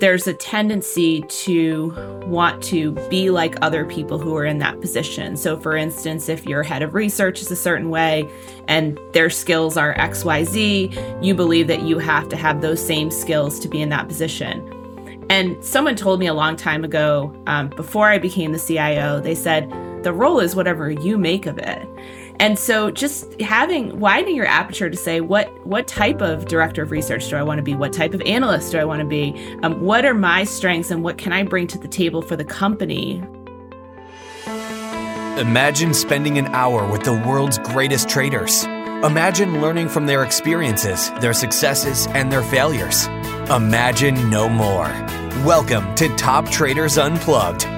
there's a tendency to want to be like other people who are in that position. So, for instance, if your head of research is a certain way and their skills are XYZ, you believe that you have to have those same skills to be in that position. And someone told me a long time ago, um, before I became the CIO, they said, the role is whatever you make of it. And so just having widening your aperture to say what what type of director of research do I want to be? What type of analyst do I want to be? Um, what are my strengths and what can I bring to the table for the company? Imagine spending an hour with the world's greatest traders. Imagine learning from their experiences, their successes, and their failures. Imagine no more. Welcome to Top Traders Unplugged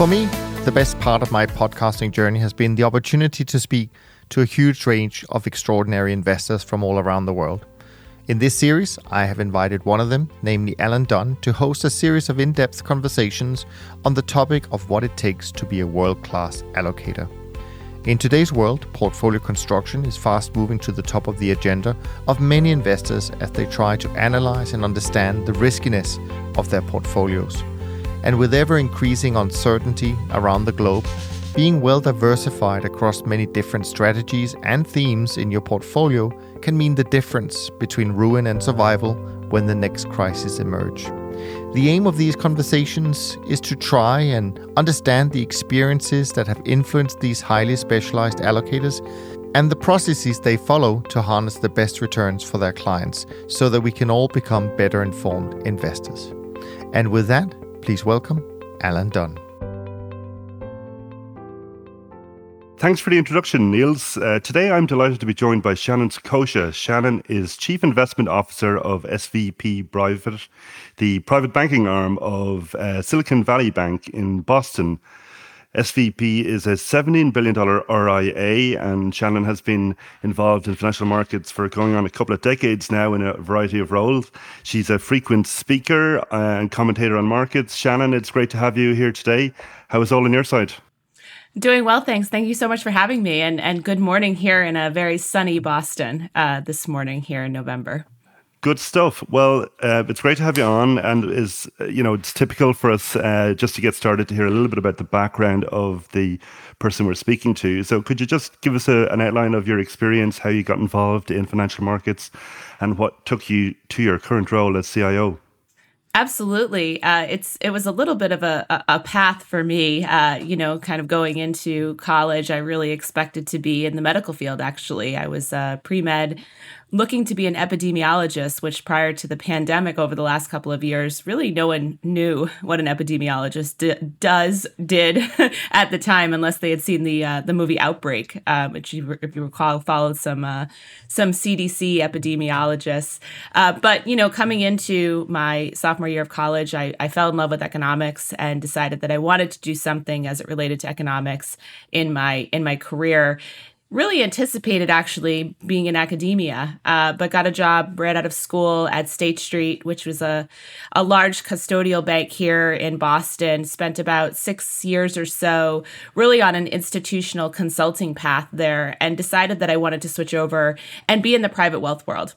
For me, the best part of my podcasting journey has been the opportunity to speak to a huge range of extraordinary investors from all around the world. In this series, I have invited one of them, namely Alan Dunn, to host a series of in depth conversations on the topic of what it takes to be a world class allocator. In today's world, portfolio construction is fast moving to the top of the agenda of many investors as they try to analyze and understand the riskiness of their portfolios and with ever increasing uncertainty around the globe, being well diversified across many different strategies and themes in your portfolio can mean the difference between ruin and survival when the next crisis emerge. The aim of these conversations is to try and understand the experiences that have influenced these highly specialized allocators and the processes they follow to harness the best returns for their clients so that we can all become better informed investors. And with that, Please welcome Alan Dunn. Thanks for the introduction, Niels. Uh, today I'm delighted to be joined by Shannon Saccocia. Shannon is Chief Investment Officer of SVB Private, the private banking arm of uh, Silicon Valley Bank in Boston. SVB is a $17 billion RIA, and Shannon has been involved in financial markets for going on a couple of decades now in a variety of roles. She's a frequent speaker and commentator on markets. Shannon, it's great to have you here today. How is all on your side? Doing well, thanks. Thank you so much for having me, and, and good morning here in a very sunny Boston uh, this morning here in November. Good stuff. Well, uh, it's great to have you on, and is you know it's typical for us uh, just to get started to hear a little bit about the background of the person we're speaking to. So, could you just give us a, an outline of your experience, how you got involved in financial markets, and what took you to your current role as CIO? Absolutely, uh, it's it was a little bit of a, a, path for me. Uh, you know, kind of going into college, I really expected to be in the medical field. Actually, I was uh, pre med looking to be an epidemiologist, which prior to the pandemic over the last couple of years, really no one knew what an epidemiologist d- does did at the time, unless they had seen the uh, the movie Outbreak, uh, which you, if you recall followed some uh, some CDC epidemiologists. Uh, but you know, coming into my sophomore year of college, I, I fell in love with economics and decided that I wanted to do something as it related to economics in my in my career really anticipated actually being in academia, uh, but got a job right out of school at State Street, which was a, a large custodial bank here in Boston. Spent about six years or so really on an institutional consulting path there and decided that I wanted to switch over and be in the private wealth world.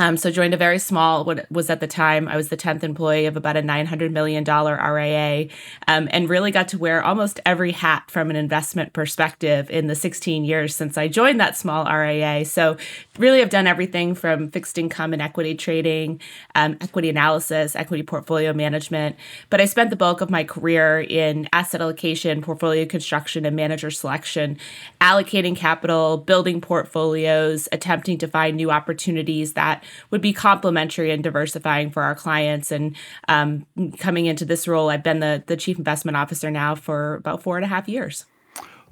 Um, so joined a very small, what was at the time, I was the 10th employee of about a $900 million RIA um, and really got to wear almost every hat from an investment perspective in the 16 years since I joined that small RIA. So really have done everything from fixed income and equity trading, um, equity analysis, equity portfolio management. But I spent the bulk of my career in asset allocation, portfolio construction, and manager selection, allocating capital, building portfolios, attempting to find new opportunities that would be complementary and diversifying for our clients. And um, coming into this role, I've been the, the chief investment officer now for about four and a half years.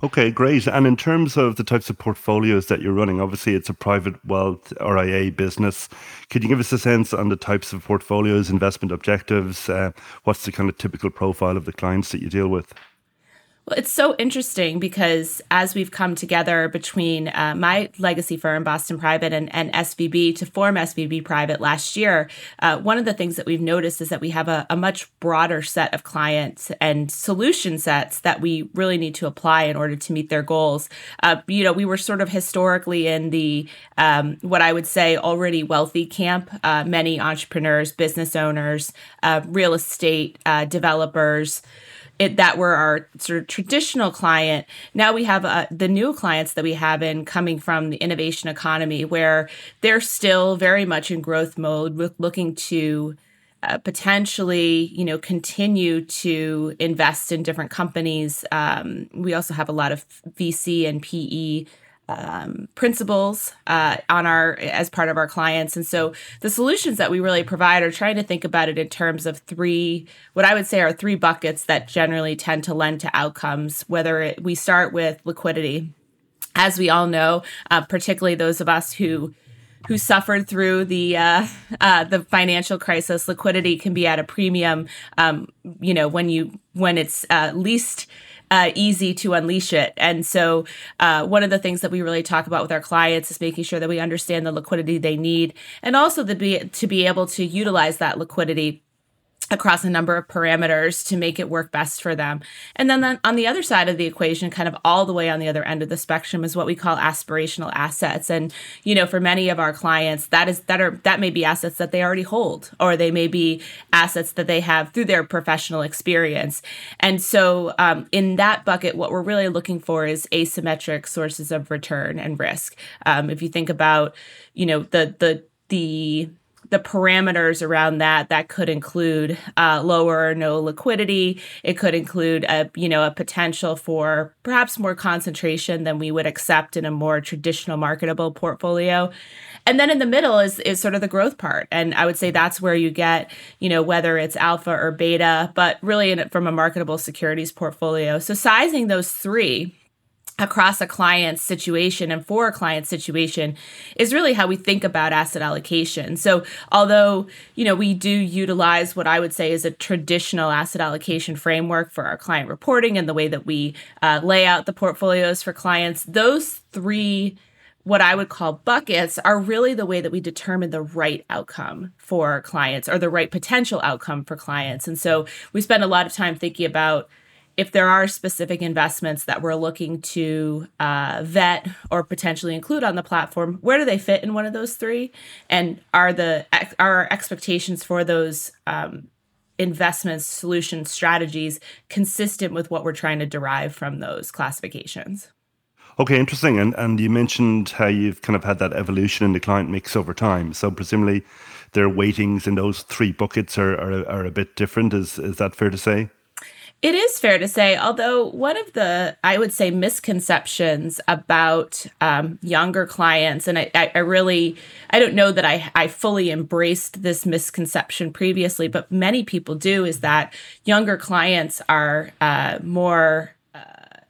Okay, great. And in terms of the types of portfolios that you're running, obviously it's a private wealth RIA business. Could you give us a sense on the types of portfolios, investment objectives? Uh, what's the kind of typical profile of the clients that you deal with? Well, it's so interesting because as we've come together between uh, my legacy firm, Boston Private, and, and SVB to form SVB Private last year, uh, one of the things that we've noticed is that we have a, a, much broader set of clients and solution sets that we really need to apply in order to meet their goals. Uh, you know, we were sort of historically in the um, what I would say already wealthy camp. Uh, many entrepreneurs, business owners, uh, real estate uh, developers it, that were our sort of traditional client. Now we have uh, the new clients that we have in coming from the innovation economy, where they're still very much in growth mode, looking to uh, potentially, you know, continue to invest in different companies. Um, we also have a lot of VC and PE um, principles uh, on our as part of our clients. And so the solutions that we really provide are trying to think about it in terms of three what i would say are three buckets that generally tend to lend to outcomes whether it, we start with liquidity. As we all know uh, particularly those of us who who suffered through the uh, uh, the financial crisis liquidity can be at a premium um, you know when you when it's uh, least uh, easy to unleash it. And so, uh, one of the things that we really talk about with our clients is making sure that we understand the liquidity they need, and also to be to be able to utilize that liquidity across a number of parameters to make it work best for them. And then on the other side of the equation, kind of all the way on the other end of the spectrum is what we call aspirational assets. And, you know, for many of our clients, that is that are that may be assets that they already hold, or they may be assets that they have through their professional experience. And so um, in that bucket, what we're really looking for is asymmetric sources of return and risk. Um, if you think about, you know, the the the the parameters around that that could include uh, lower or no liquidity. It could include a you know a potential for perhaps more concentration than we would accept in a more traditional marketable portfolio. And then in the middle is is sort of the growth part. And i would say that's where you get you know whether it's alpha or beta but really in, from a marketable securities portfolio. So sizing those three across a client's situation and for a client's situation is really how we think about asset allocation. So, although, you know, we do utilize what I would say is a traditional asset allocation framework for our client reporting and the way that we uh, lay out the portfolios for clients, those three what I would call buckets are really the way that we determine the right outcome for clients or the right potential outcome for clients. And so we spend a lot of time thinking about if there are specific investments that we're looking to uh, vet or potentially include on the platform, where do they fit in one of those three? And are the are our expectations for those um, investment solution strategies consistent with what we're trying to derive from those classifications? Okay, interesting. And and you mentioned how you've kind of had that evolution in the client mix over time. So presumably, their weightings in those three buckets are, are, are a bit different. Is is that fair to say? It is fair to say, although one of the, I would say, misconceptions about um, younger clients, and I, I, really, I don't know that I, I fully embraced this misconception previously, but many people do, is that younger clients are uh, more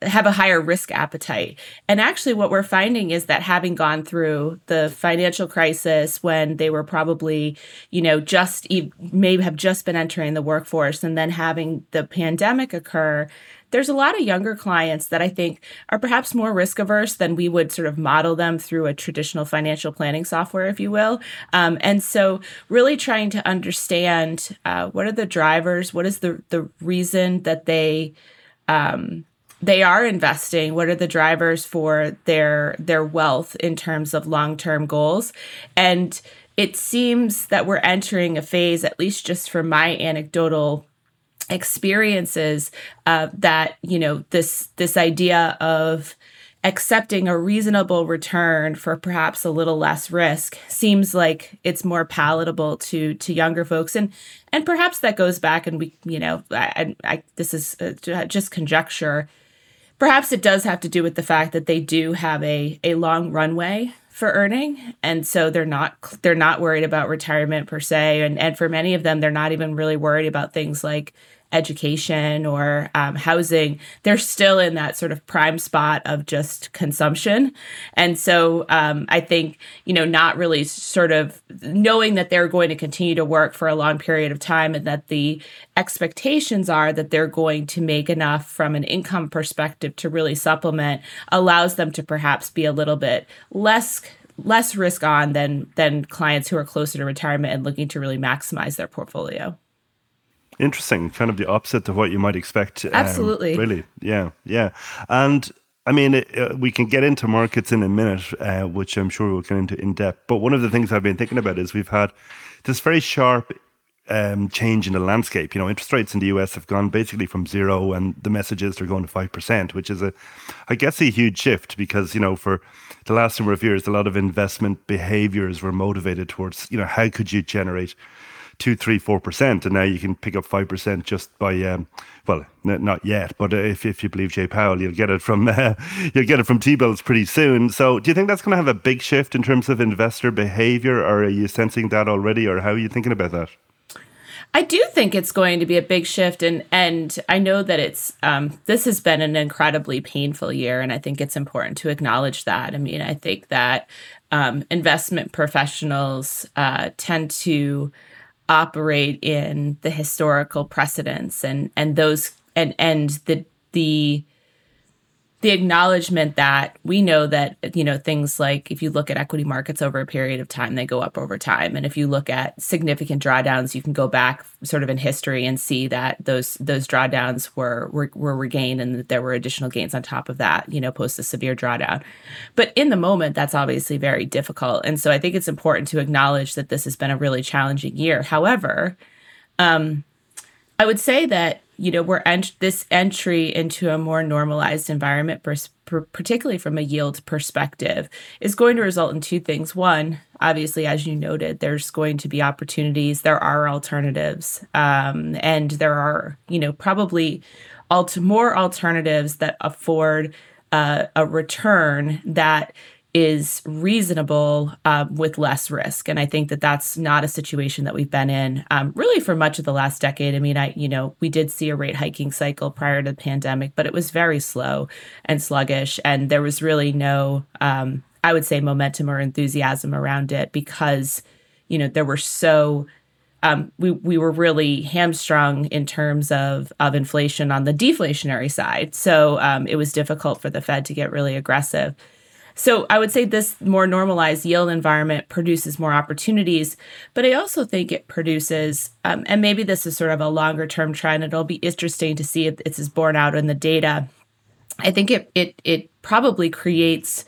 have a higher risk appetite. And actually, what we're finding is that having gone through the financial crisis when they were probably, you know, just maybe have just been entering the workforce and then having the pandemic occur, there's a lot of younger clients that I think are perhaps more risk averse than we would sort of model them through a traditional financial planning software, if you will. Um, and so, really trying to understand uh, what are the drivers, what is the the reason that they um, they are investing. What are the drivers for their their wealth in terms of long-term goals? And it seems that we're entering a phase at least just from my anecdotal experiences uh, that you know this this idea of accepting a reasonable return for perhaps a little less risk seems like it's more palatable to to younger folks. And and perhaps that goes back and we you know I, I this is uh, just conjecture Perhaps it does have to do with the fact that they do have a, a long runway for earning. And so they're not they're not worried about retirement per se. And and for many of them they're not even really worried about things like education or um, housing, they're still in that sort of prime spot of just consumption. And so um, I think, you know, not really sort of knowing that they're going to continue to work for a long period of time and that the expectations are that they're going to make enough from an income perspective to really supplement allows them to perhaps be a little bit less less risk on than than clients who are closer to retirement and looking to really maximize their portfolio. Interesting, kind of the opposite to what you might expect. Um, Absolutely. Um, really, yeah, yeah. And I mean, it, uh, we can get into markets in a minute, uh, which I'm sure we'll get into in depth. But one of the things I've been thinking about is we've had this very sharp um, change in the landscape. You know, interest rates in the US have gone basically from zero, and the message is they're going to five percent, which is a, I guess, a huge shift because you know for the last number of years, a lot of investment behaviors were motivated towards you know how could you generate two, three, four percent, and now you can pick up five percent just by um, well, n- not yet, but if if you believe Jay Powell, you'll get it from uh, you'll get it from T bills pretty soon. So, do you think that's going to have a big shift in terms of investor behavior, or are you sensing that already, or how are you thinking about that? I do think it's going to be a big shift, and and I know that it's um, this has been an incredibly painful year, and I think it's important to acknowledge that. I mean, I think that um, investment professionals uh, tend to operate in the historical precedents and and those and and the the the acknowledgement that we know that you know things like if you look at equity markets over a period of time they go up over time. And if you look at significant drawdowns you can go back sort of in history and see that those those drawdowns were were, were regained and that there were additional gains on top of that you know post a severe drawdown. But in the moment that's obviously very difficult. And so i think it's important to acknowledge that this has been a really challenging year. However um, i would say that you know we're ent- this entry into a more normalized environment pers- particularly from a yield perspective is going to result in two things. One obviously as you noted there's going to be opportunities there are alternatives um, and there are you know probably alt- more alternatives that afford uh, a return that is reasonable um, with less risk. And I think that that's not a situation that we've been in um, really for much of the last decade. I mean, I, you know, we did see a rate hiking cycle prior to the pandemic, but it was very slow and sluggish. And there was really no, um, I would say, momentum or enthusiasm around it because, you know, there were so. Um, we we were really hamstrung in terms of of inflation on the deflationary side, so um, it was difficult for the Fed to get really aggressive. So I would say this more normalized yield environment produces more opportunities, but I also think it produces, um, and maybe this is sort of a longer term trend. It'll be interesting to see if this is borne out in the data. I think it it it probably creates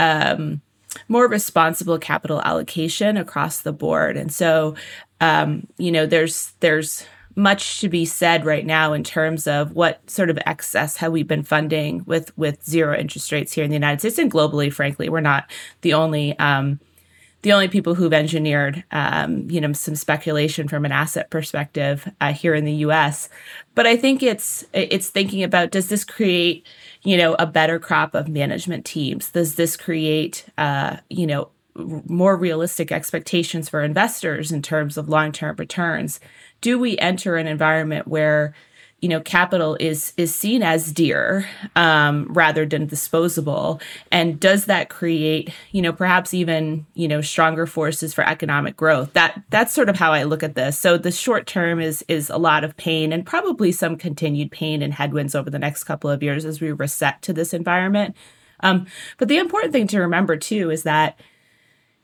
um, more responsible capital allocation across the board, and so um, you know there's there's much to be said right now in terms of what sort of excess have we been funding with with zero interest rates here in the United States and globally. Frankly, we're not the only um, the only people who've engineered um, you know some speculation from an asset perspective uh, here in the U.S. But I think it's it's thinking about does this create you know a better crop of management teams? Does this create uh, you know more realistic expectations for investors in terms of long-term returns do we enter an environment where you know capital is is seen as dear um, rather than disposable? And does that create you know perhaps even you know stronger forces for economic growth? That that's sort of how i look at this. So the short term is is a lot of pain and probably some continued pain and headwinds over the next couple of years as we reset to this environment. Um, but the important thing to remember too is that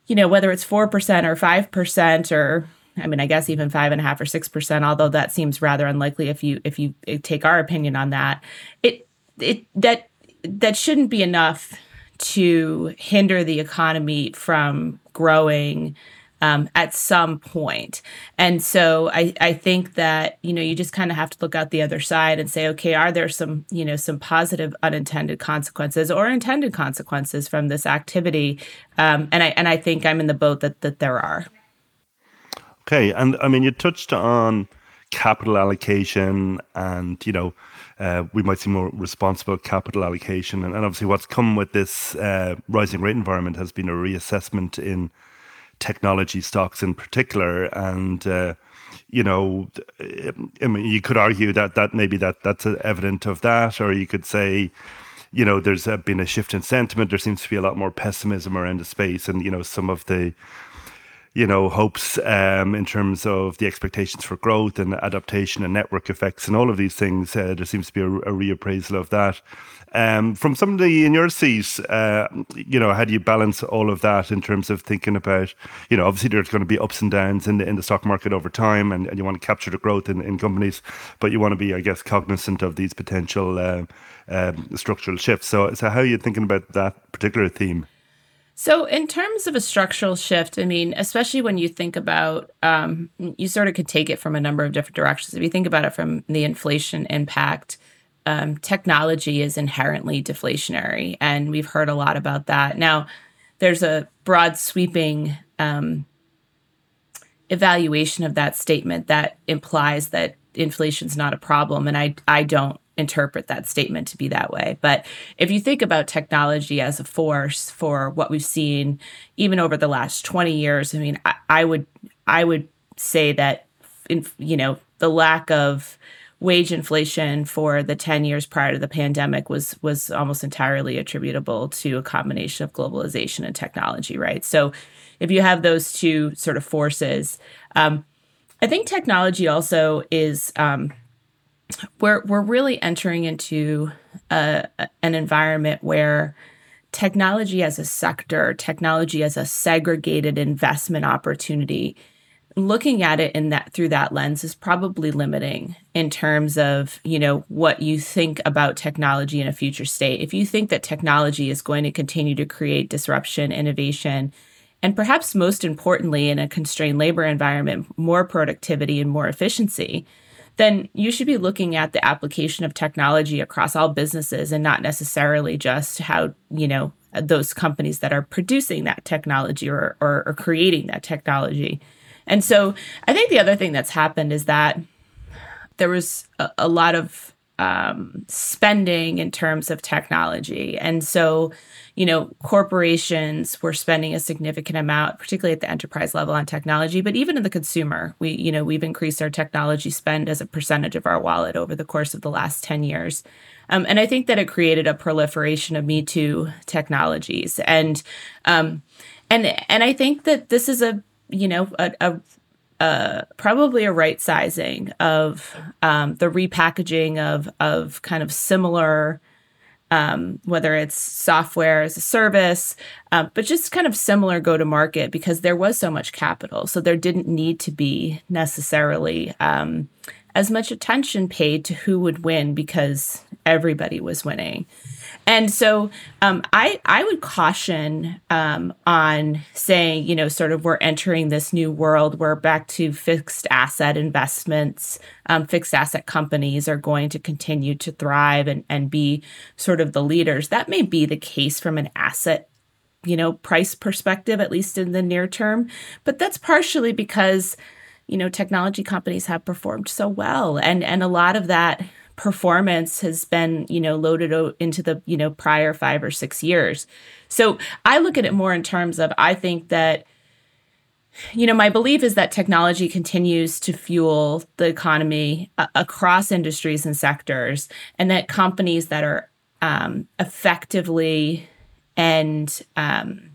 you know, whether it's 4% or 5% or I mean, I guess even five and a half or six percent, although that seems rather unlikely if you if you take our opinion on that. It it that that shouldn't be enough to hinder the economy from growing um, at some point. And so I, I think that, you know, you just kind of have to look out the other side and say, okay, are there some, you know, some positive unintended consequences or intended consequences from this activity? Um, and I and I think I'm in the boat that that there are. Okay. And I mean you touched on capital allocation and, you know, uh, we might see more responsible capital allocation. And, and obviously, what's come with this uh, rising rate environment has been a reassessment in technology stocks in particular. And uh, you know, I mean, you could argue that that maybe that that's evident of that, or you could say, you know, there's been a shift in sentiment. There seems to be a lot more pessimism around the space, and you know, some of the you know, hopes um, in terms of the expectations for growth and adaptation and network effects and all of these things. Uh, there seems to be a, a reappraisal of that. Um, from somebody in your seat, uh, you know, how do you balance all of that in terms of thinking about, you know, obviously there's going to be ups and downs in the in the stock market over time, and, and you want to capture the growth in, in companies, but you want to be, I guess, cognizant of these potential uh, um, structural shifts. So, so how are you thinking about that particular theme? So, in terms of a structural shift, I mean, especially when you think about, um, you sort of could take it from a number of different directions. If you think about it from the inflation impact, um, technology is inherently deflationary, and we've heard a lot about that. Now, there's a broad sweeping um, evaluation of that statement that implies that inflation's not a problem, and I I don't interpret that statement to be that way. But if you think about technology as a force for what we've seen, even over the last 20 years, I mean, I, I would I would say that, in, you know, the lack of wage inflation for the 10 years prior to the pandemic was was almost entirely attributable to a combination of globalization and technology right so if you have those two sort of forces um, i think technology also is um, we're we're really entering into a, an environment where technology as a sector, technology as a segregated investment opportunity, looking at it in that through that lens is probably limiting in terms of you know what you think about technology in a future state. If you think that technology is going to continue to create disruption, innovation, and perhaps most importantly in a constrained labor environment, more productivity and more efficiency then you should be looking at the application of technology across all businesses and not necessarily just how, you know, those companies that are producing that technology or, or, or creating that technology. And so I think the other thing that's happened is that there was a, a lot of um, spending in terms of technology. And so, you know, corporations were spending a significant amount, particularly at the enterprise level on technology, but even in the consumer, we, you know, we've increased our technology spend as a percentage of our wallet over the course of the last 10 years. Um, and I think that it created a proliferation of Me Too technologies. And, um, and, and I think that this is a, you know, a, a uh, probably a right sizing of um, the repackaging of of kind of similar, um, whether it's software as a service, uh, but just kind of similar go to market because there was so much capital, so there didn't need to be necessarily um, as much attention paid to who would win because everybody was winning. And so um, I I would caution um, on saying you know sort of we're entering this new world. We're back to fixed asset investments. Um, fixed asset companies are going to continue to thrive and and be sort of the leaders. That may be the case from an asset you know price perspective at least in the near term, but that's partially because you know technology companies have performed so well and and a lot of that performance has been you know loaded into the you know prior 5 or 6 years so i look at it more in terms of i think that you know my belief is that technology continues to fuel the economy uh, across industries and sectors and that companies that are um, effectively and um,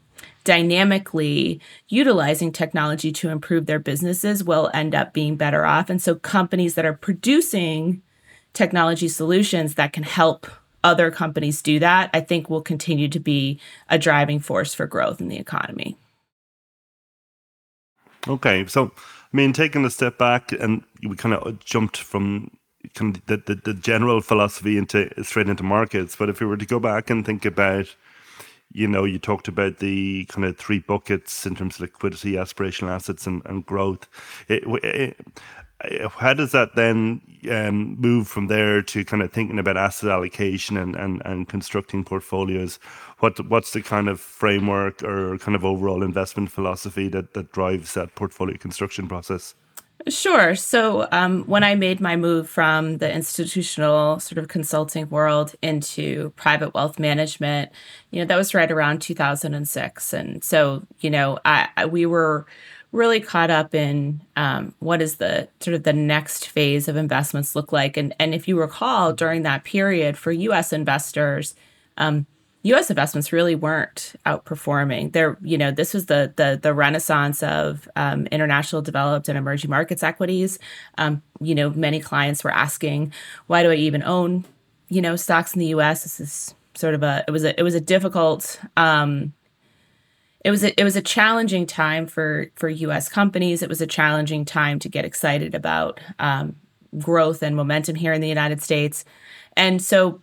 dynamically utilizing technology to improve their businesses will end up being better off. And so companies that are producing technology solutions that can help other companies do that, I think will continue to be a driving force for growth in the economy. Okay. So, I mean, taking a step back and we kind of jumped from kind of the, the, the general philosophy into straight into markets. But if we were to go back and think about you know, you talked about the kind of three buckets in terms of liquidity, aspirational assets, and, and growth. It, it, how does that then um, move from there to kind of thinking about asset allocation and, and, and constructing portfolios? What what's the kind of framework or kind of overall investment philosophy that, that drives that portfolio construction process? Sure. So um, when I made my move from the institutional sort of consulting world into private wealth management, you know, that was right around 2006. And so, you know, I, I we were really caught up in um, what is the sort of the next phase of investments look like. And, and if you recall, during that period for U.S. investors, um, U.S. investments really weren't outperforming. There, you know, this was the the the renaissance of um, international developed and emerging markets equities. Um, you know, many clients were asking, "Why do I even own, you know, stocks in the U.S.?" This is sort of a it was a it was a difficult. Um, it was a, it was a challenging time for for U.S. companies. It was a challenging time to get excited about um, growth and momentum here in the United States, and so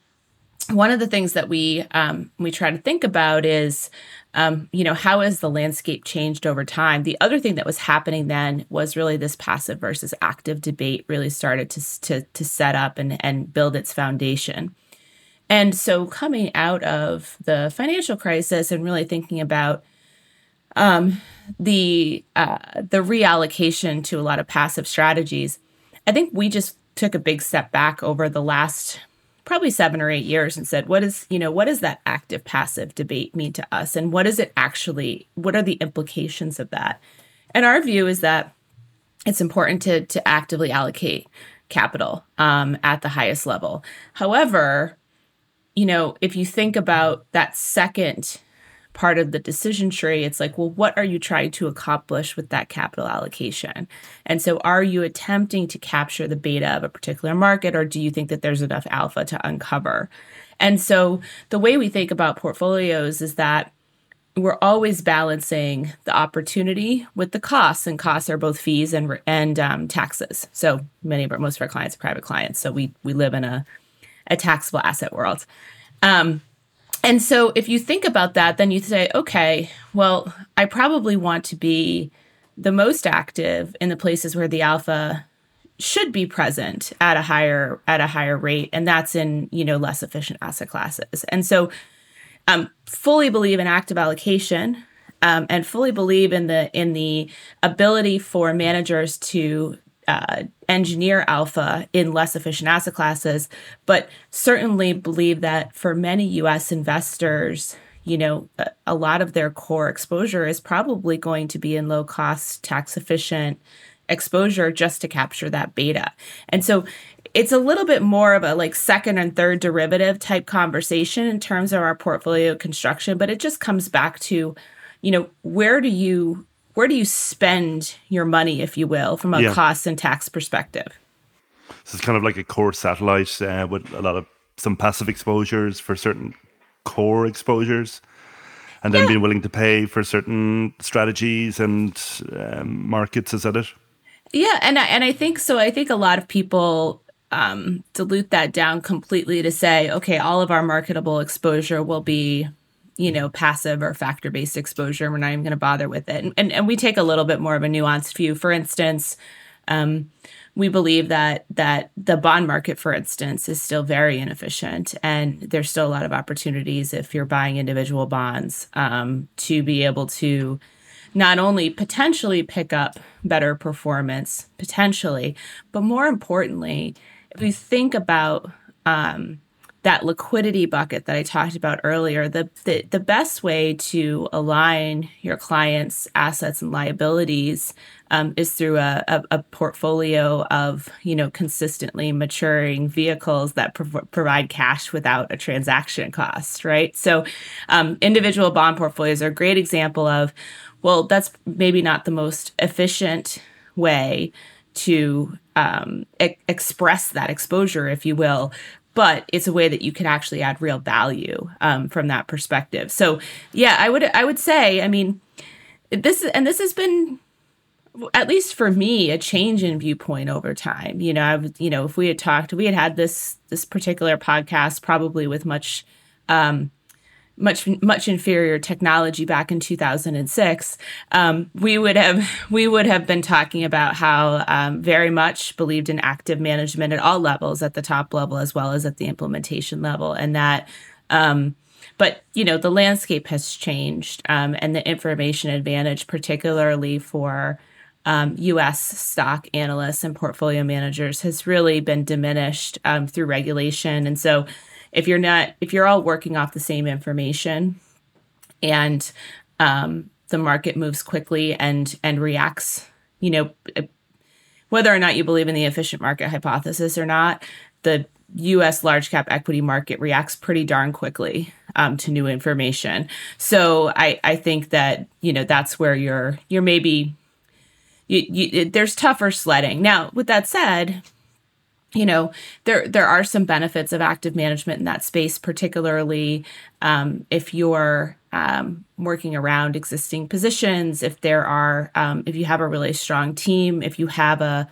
one of the things that we um, we try to think about is um, you know how has the landscape changed over time the other thing that was happening then was really this passive versus active debate really started to to, to set up and, and build its foundation and so coming out of the financial crisis and really thinking about um, the uh, the reallocation to a lot of passive strategies i think we just took a big step back over the last probably seven or eight years and said, what is, you know, what does that active passive debate mean to us? And what is it actually, what are the implications of that? And our view is that it's important to, to actively allocate capital um, at the highest level. However, you know, if you think about that second part of the decision tree, it's like, well, what are you trying to accomplish with that capital allocation? And so, are you attempting to capture the beta of a particular market, or do you think that there's enough alpha to uncover? And so, the way we think about portfolios is that we're always balancing the opportunity with the costs, and costs are both fees and and um, taxes. So many of our most of our clients are private clients, so we we live in a a taxable asset world. Um, and so if you think about that, then you say, okay, well, I probably want to be the most active in the places where the alpha should be present at a higher at a higher rate and that's in you know less efficient asset classes. And so um fully believe in active allocation um, and fully believe in the in the ability for managers to uh, engineer alpha in less efficient asset classes, but certainly believe that for many US investors, you know, a, lot of their core exposure is probably going to be in low cost, tax efficient exposure just to capture that beta. And so it's a little bit more of a like second and third derivative type conversation in terms of our portfolio construction, but it just comes back to, you know, where do you where do you spend your money, if you will, from a yeah. cost and tax perspective? So it's kind of like a core satellite uh, with a lot of some passive exposures for certain core exposures, and then yeah. being willing to pay for certain strategies and um, markets. Is that it? Yeah, and I, and I think so. I think a lot of people um, dilute that down completely to say, okay, all of our marketable exposure will be you know, passive or factor based exposure. We're not even going to bother with it. And, and, and, we take a little bit more of a nuanced view. For instance, um, we believe that that the bond market, for instance, is still very inefficient, and there's still a lot of opportunities if you're buying individual bonds um, to be able to not only potentially pick up better performance, potentially, but more importantly, if you think about um, that liquidity bucket that I talked about earlier, the, the, the best way to align your clients' assets and liabilities um, is through a, a, a, portfolio of you know consistently maturing vehicles that prov- provide cash without a transaction cost, right? So, um, individual bond portfolios are a great example of, well, that's maybe not the most efficient way to um, e- express that exposure, if you will, but it's a way that you can actually add real value um, from that perspective. So yeah, I would I would say, I mean, this and this has been at least for me a change in viewpoint over time. You know, I've you know if we had talked, we had had this this particular podcast probably with much um, much much inferior technology back in 2006 um, we would have we would have been talking about how um, very much believed in active management at all levels at the top level as well as at the implementation level and that um, but you know the landscape has changed um, and the information advantage particularly for um, U.S. stock analysts and portfolio managers has really been diminished um, through regulation. And so, if you're not, if you're all working off the same information, and um, the market moves quickly and and reacts, you know, whether or not you believe in the efficient market hypothesis or not, the U.S. large cap equity market reacts pretty darn quickly um, to new information. So I, I think that you know that's where you're you're maybe you, you, there's tougher sledding. Now, with that said, you know there there are some benefits of active management in that space, particularly um, if you're um, working around existing positions. If there are um, if you have a really strong team, if you have a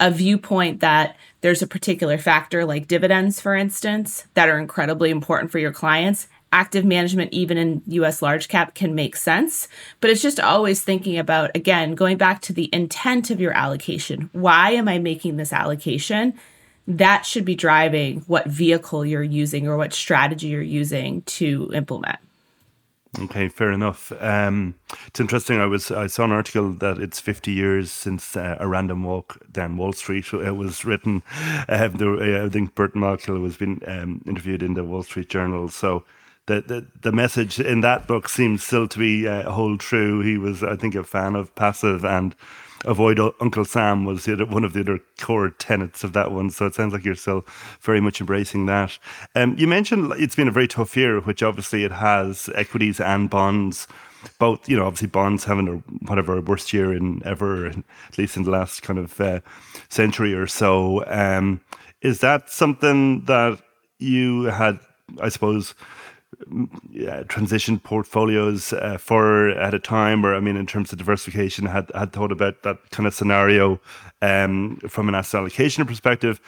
a viewpoint that there's a particular factor like dividends, for instance, that are incredibly important for your clients. Active management, even in US large cap, can make sense. But it's just always thinking about, again, going back to the intent of your allocation. Why am I making this allocation? That should be driving what vehicle you're using or what strategy you're using to implement. Okay, fair enough. Um, it's interesting. I was I saw an article that it's 50 years since uh, a random walk down Wall Street was written. Uh, the, uh, I think Burton Malkiel was been um, interviewed in the Wall Street Journal. So the, the message in that book seems still to be uh, hold true. He was, I think, a fan of passive and avoid Uncle Sam was one of the other core tenets of that one. So it sounds like you're still very much embracing that. Um, you mentioned it's been a very tough year, which obviously it has equities and bonds. Both, you know, obviously bonds having a whatever worst year in ever, at least in the last kind of uh, century or so. Um, is that something that you had, I suppose, transition portfolios uh, for at a time or I mean in terms of diversification had had thought about that kind of scenario um, from an asset allocation perspective.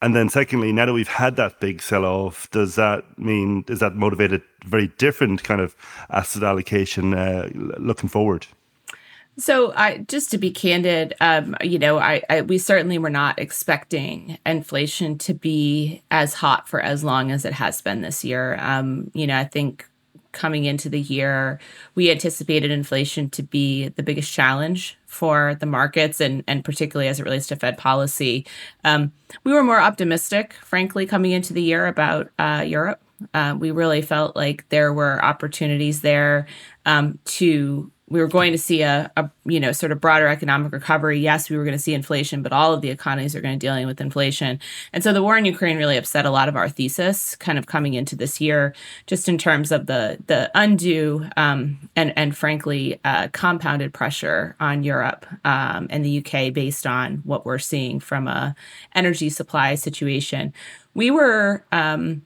And then secondly now that we've had that big sell off does that mean does that motivate a very different kind of asset allocation uh, looking forward so, I just to be candid, um, you know, I, I, we certainly were not expecting inflation to be as hot for as long as it has been this year. Um, you know, I think coming into the year, we anticipated inflation to be the biggest challenge for the markets, and and particularly as it relates to Fed policy. Um, we were more optimistic, frankly, coming into the year about uh, Europe. Uh, we really felt like there were opportunities there um, to we were going to see a, a, you know sort of broader economic recovery. Yes we were going to see inflation but all of the economies are going to be dealing with inflation. And so the war in ukraine really upset a lot of our thesis kind of coming into this year just in terms of the the undue um, and and frankly uh, compounded pressure on europe um, and the uk based on what we're seeing from a energy supply situation. We were um,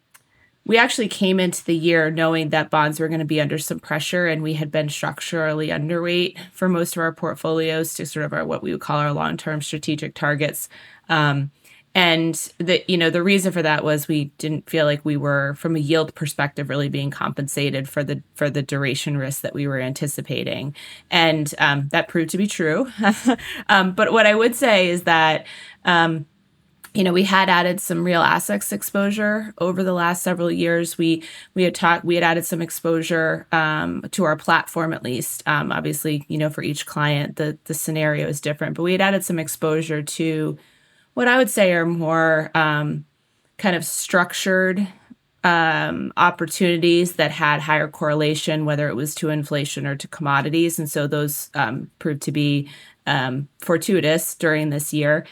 we actually came into the year knowing that bonds were going to be under some pressure and we had been structurally underweight for most of our portfolios to sort of our what we would call our long-term strategic targets. Um, and the you know the reason for that was we didn't feel like we were from a yield perspective really being compensated for the for the duration risk that we were anticipating. And um, that proved to be true. Um, but what i would say is that um, you know, we had added some real assets exposure over the last several years. We we had talked, we had added some exposure um, to our platform at least. Um, obviously, you know, for each client, the the scenario is different, but we had added some exposure to what I would say are more um, kind of structured um, opportunities that had higher correlation, whether it was to inflation or to commodities, and so those um, proved to be um, fortuitous during this year.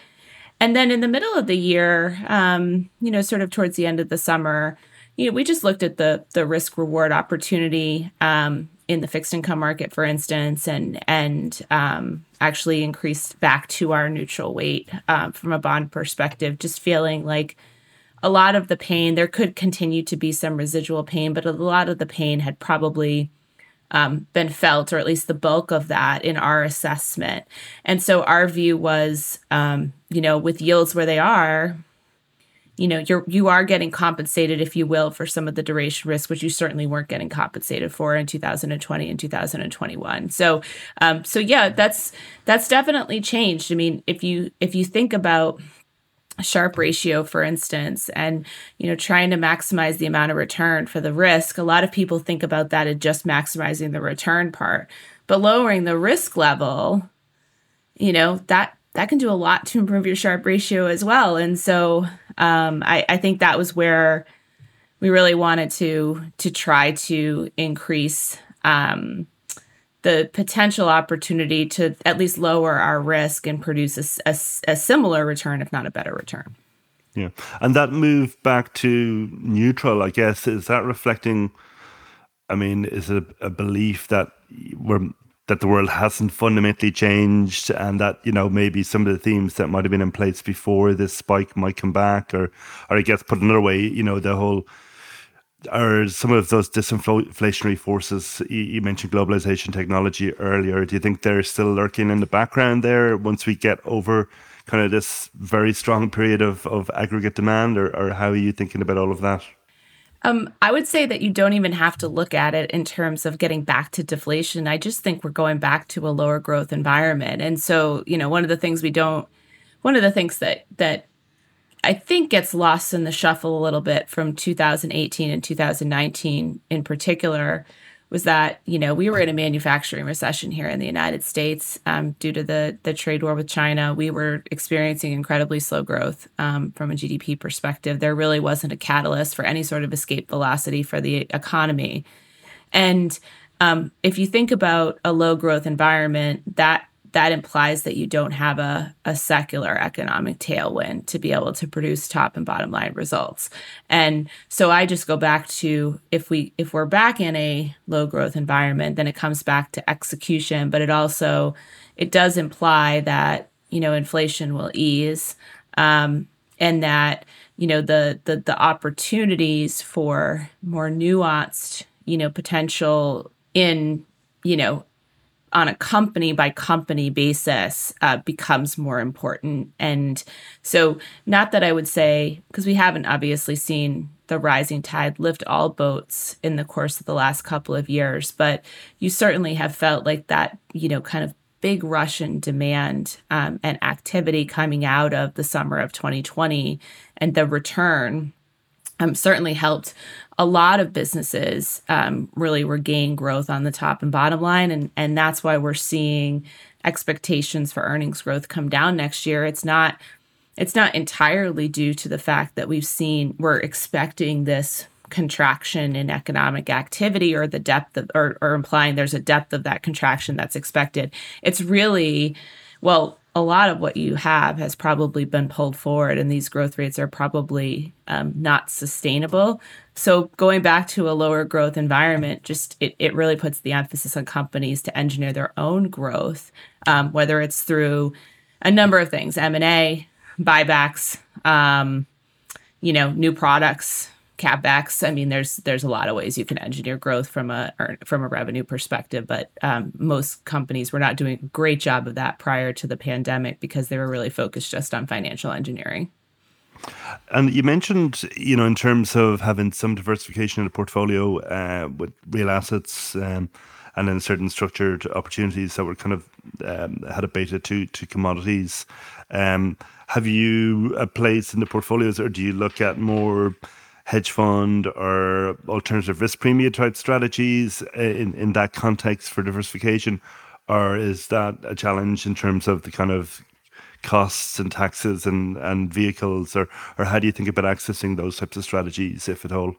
And then in the middle of the year, um, you know, sort of towards the end of the summer, you know, we just looked at the the risk reward opportunity um, in the fixed income market, for instance, and and um, actually increased back to our neutral weight um, from a bond perspective. Just feeling like a lot of the pain there could continue to be some residual pain, but a lot of the pain had probably um, been felt, or at least the bulk of that in our assessment. And so our view was, um, you know, with yields where they are, you know, you're you are getting compensated, if you will, for some of the duration risk, which you certainly weren't getting compensated for in 2020 and 2021. So, um, so yeah, that's that's definitely changed. I mean, if you if you think about Sharpe ratio for instance and you know trying to maximize the amount of return for the risk a lot of people think about that as just maximizing the return part but lowering the risk level you know, that that can do a lot to improve your Sharpe ratio as well. And so um, I, I think that was where we really wanted to to try to increase um, the potential opportunity to at least lower our risk and produce a, a, a, similar return, if not a better return. Yeah, and that move back to neutral, I guess, is that reflecting? I mean, is it a belief that we're that the world hasn't fundamentally changed and that you know maybe some of the themes that might have been in place before this spike might come back or or i guess put another way you know the whole or some of those disinflationary forces you mentioned globalization technology earlier do you think they're still lurking in the background there once we get over kind of this very strong period of, of aggregate demand or, or how are you thinking about all of that um, I would say that you don't even have to look at it in terms of getting back to deflation. I just think we're going back to a lower growth environment. And so, you know, one of the things we don't, one of the things that, that I think gets lost in the shuffle a little bit from 2018 and 2019 in particular was that you know we were in a manufacturing recession here in the United States um, due to the the trade war with China. We were experiencing incredibly slow growth um, from a GDP perspective. There really wasn't a catalyst for any sort of escape velocity for the economy, and um, if you think about a low growth environment, that that implies that you don't have a, a secular economic tailwind to be able to produce top and bottom line results. And so I just go back to if we if we're back in a low growth environment, then it comes back to execution, but it also it does imply that you know inflation will ease um, and that you know the, the the opportunities for more nuanced you know potential in you know on a company by company basis uh, becomes more important. And so, not that I would say, because we haven't obviously seen the rising tide lift all boats in the course of the last couple of years, but you certainly have felt like that, you know, kind of big Russian demand um, and activity coming out of the summer of 2020 and the return um, certainly helped a lot of businesses um, really regain growth on the top and bottom line, and and that's why we're seeing expectations for earnings growth come down next year. It's not it's not entirely due to the fact that we've seen we're expecting this contraction in economic activity or the depth of or, or implying there's a depth of that contraction that's expected. It's really well a lot of what you have has probably been pulled forward, and these growth rates are probably um, not sustainable. So, going back to a lower growth environment, just it, it really puts the emphasis on companies to engineer their own growth, um, whether it's through a number of things M and A, buybacks, um, you know, new products, capex. I mean, there's there's a lot of ways you can engineer growth from a from a revenue perspective, but um, most companies were not doing a great job of that prior to the pandemic because they were really focused just on financial engineering. And you mentioned, you know, in terms of having some diversification in the portfolio uh, with real assets. Um, and then certain structured opportunities that were kind of um, had a beta to to commodities. Um, have you a place in the portfolios, or do you look at more hedge fund or alternative risk premium type strategies in, in that context for diversification? Or is that a challenge in terms of the kind of costs and taxes and, and vehicles? Or, or how do you think about accessing those types of strategies, if at all?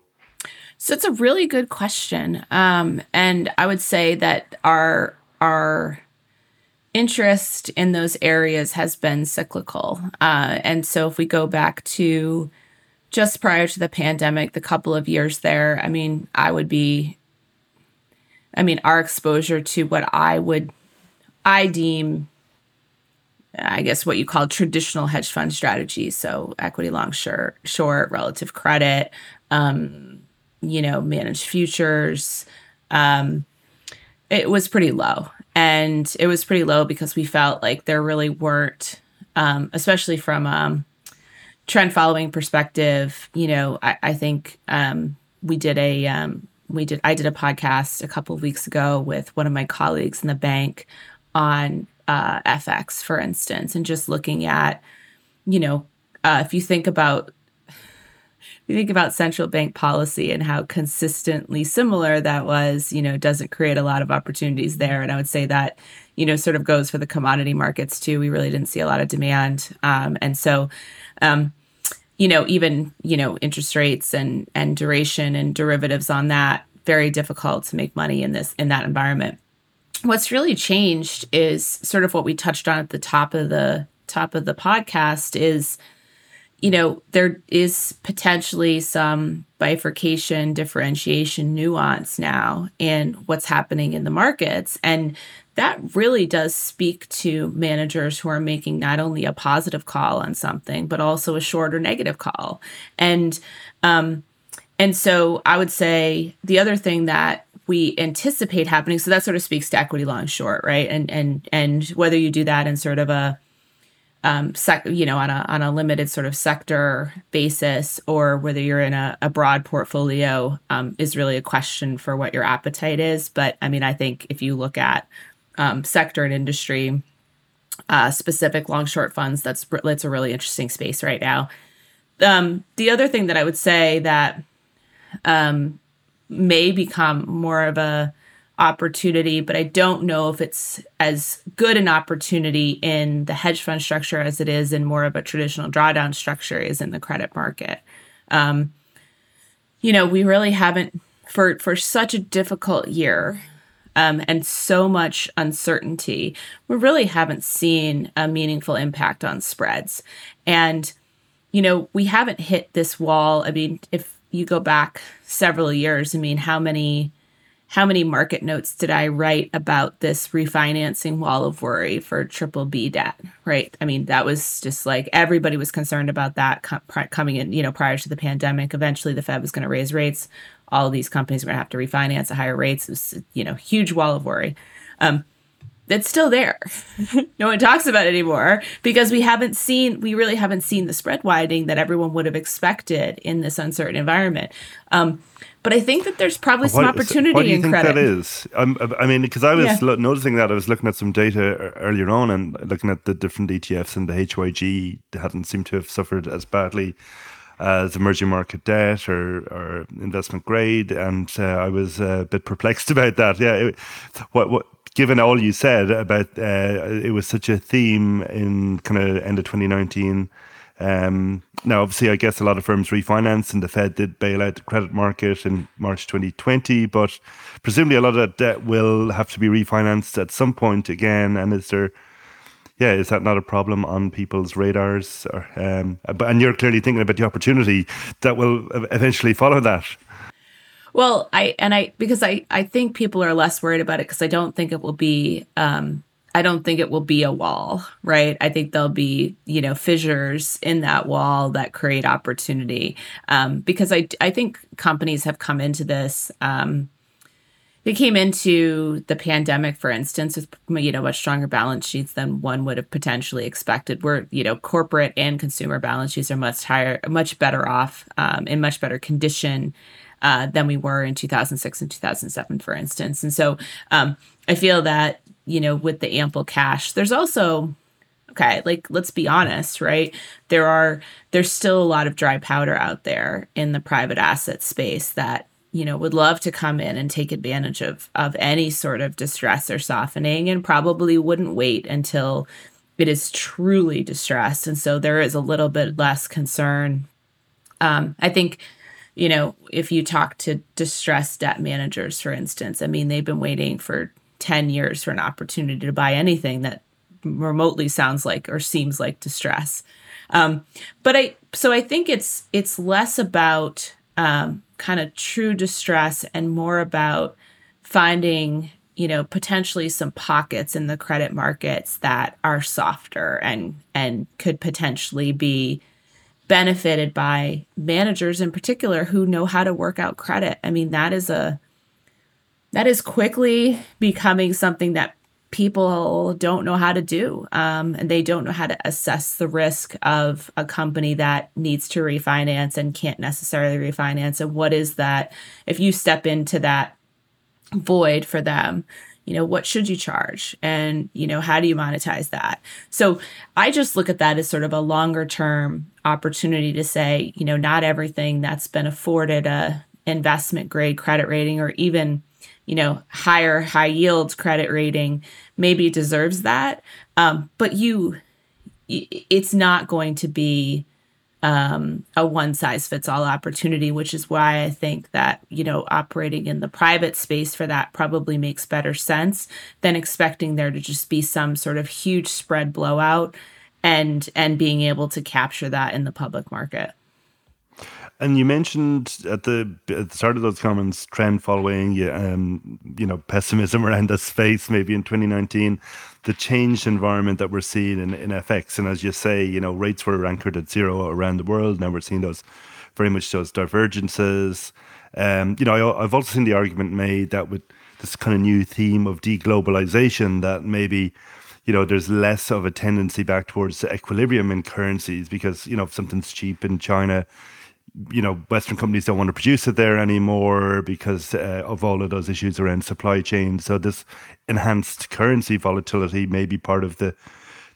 So it's a really good question. Um, and I would say that our, our, interest in those areas has been cyclical. Uh, and so if we go back to just prior to the pandemic, the couple of years there, I mean, I would be, I mean, our exposure to what I would, I deem, I guess what you call traditional hedge fund strategies. So equity long, short, short, relative credit, um, you know, managed futures. Um, it was pretty low. And it was pretty low because we felt like there really weren't, um, especially from, um, trend following perspective, you know, I, I think um, we did a um, we did I did a podcast a couple of weeks ago with one of my colleagues in the bank on uh, FX, for instance, and just looking at, you know, uh, if you think about you think about central bank policy and how consistently similar that was, you know, doesn't create a lot of opportunities there. And I would say that you know, sort of goes for the commodity markets too. We really didn't see a lot of demand. Um, and so, um, you know, even, you know, interest rates and, and duration and derivatives on that, very difficult to make money in this, in that environment. What's really changed is sort of what we touched on at the top of the top of the podcast is, you know, there is potentially some bifurcation, differentiation, nuance now in what's happening in the markets. And that really does speak to managers who are making not only a positive call on something, but also a short or negative call. And um, and so I would say the other thing that we anticipate happening, so that sort of speaks to equity long short, right? And and and whether you do that in sort of a um, sec, you know, on a on a limited sort of sector basis, or whether you're in a, a broad portfolio, um, is really a question for what your appetite is. But I mean, I think if you look at um, sector and industry uh, specific long short funds, that's that's a really interesting space right now. Um, the other thing that I would say that um, may become more of a opportunity, but I don't know if it's as good an opportunity in the hedge fund structure as it is in more of a traditional drawdown structure is in the credit market. Um, you know, we really haven't for for such a difficult year um, and so much uncertainty. We really haven't seen a meaningful impact on spreads, and you know, we haven't hit this wall. I mean, if you go back several years, I mean, how many how many market notes did I write about this refinancing wall of worry for triple B debt? Right. I mean, that was just like everybody was concerned about that coming in, you know, prior to the pandemic. Eventually, the Fed was going to raise rates. All these companies were going to have to refinance at higher rates. It was, you know, huge wall of worry. Um, it's still there. no one talks about it anymore because we haven't seen, we really haven't seen the spread widening that everyone would have expected in this uncertain environment. Um, but I think that there's probably some opportunity what do you in think credit. that is? I'm, i mean, because I was yeah. lo- noticing that I was looking at some data earlier on and looking at the different ETFs and the HYG hadn't seemed to have suffered as badly as emerging market debt or, or investment grade, and uh, I was a bit perplexed about that. Yeah, it, what what given all you said about uh, it was such a theme in kind of end of 2019 um, now, obviously, I guess a lot of firms refinance and the Fed did bail out the credit market in March 2020, but presumably a lot of that debt will have to be refinanced at some point again. And is there, yeah, is that not a problem on people's radars? Or, um, and you're clearly thinking about the opportunity that will eventually follow that. Well, I and I because I I think people are less worried about it because I don't think it will be um, I don't think it will be a wall, right? I think there'll be, you know, fissures in that wall that create opportunity. Um, because I, I think companies have come into this. Um, they came into the pandemic, for instance, with you know much stronger balance sheets than one would have potentially expected. Where you know corporate and consumer balance sheets are much higher, much better off, um, in much better condition uh, than we were in 2006 and 2007, for instance. And so um, I feel that you know, with the ample cash. There's also okay, like let's be honest, right? There are there's still a lot of dry powder out there in the private asset space that you know would love to come in and take advantage of of any sort of distress or softening and probably wouldn't wait until it is truly distressed and so there is a little bit less concern um, i think you know if you talk to distressed debt managers for instance i mean they've been waiting for 10 years for an opportunity to buy anything that remotely sounds like or seems like distress. Um, but I so I think it's it's less about um, kind of true distress and more about finding you know potentially some pockets in the credit markets that are softer and and could potentially be benefited by managers in particular who know how to work out credit. I mean that is a that is quickly becoming something that people don't know how to do um, and they don't know how to assess the risk of a company that needs to refinance and can't necessarily refinance. And what is that if you step into that void for them you know what should you charge? And you know how do you monetize that? So i just look at that as sort of a longer term opportunity to say you know not everything that's been afforded a investment grade credit rating or even you know, higher high yield credit rating maybe deserves that. Um, but you, it's not going to be um, a one size fits all opportunity, which is why I think that, you know, operating in the private space for that probably makes better sense than expecting there to just be some sort of huge spread blowout and and being able to capture that in the public market. And you mentioned at the, at the start of those comments, trend following, um, you know, pessimism around the space maybe in 2019, the changed environment that we're seeing in, in FX. And as you say, you know, rates were anchored at zero around the world. Now we're seeing those very much those divergences. Um, you know, I, I've also seen the argument made that with this kind of new theme of deglobalization, that maybe you know, there's less of a tendency back towards equilibrium in currencies because, you know, if something's cheap in China, you know, Western companies don't want to produce it there anymore because uh, of all of those issues around supply chain. So this enhanced currency volatility may be part of the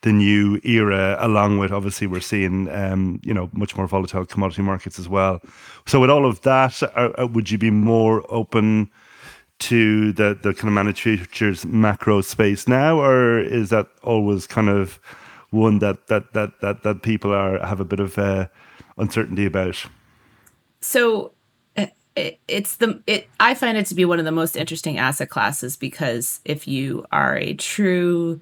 the new era, along with obviously we're seeing um, you know much more volatile commodity markets as well. So with all of that, uh, uh would you be more open to the the kind of managed futures macro space now, or is that always kind of one that that that that that people are have a bit of uh, uncertainty about? So it's the it I find it to be one of the most interesting asset classes because if you are a true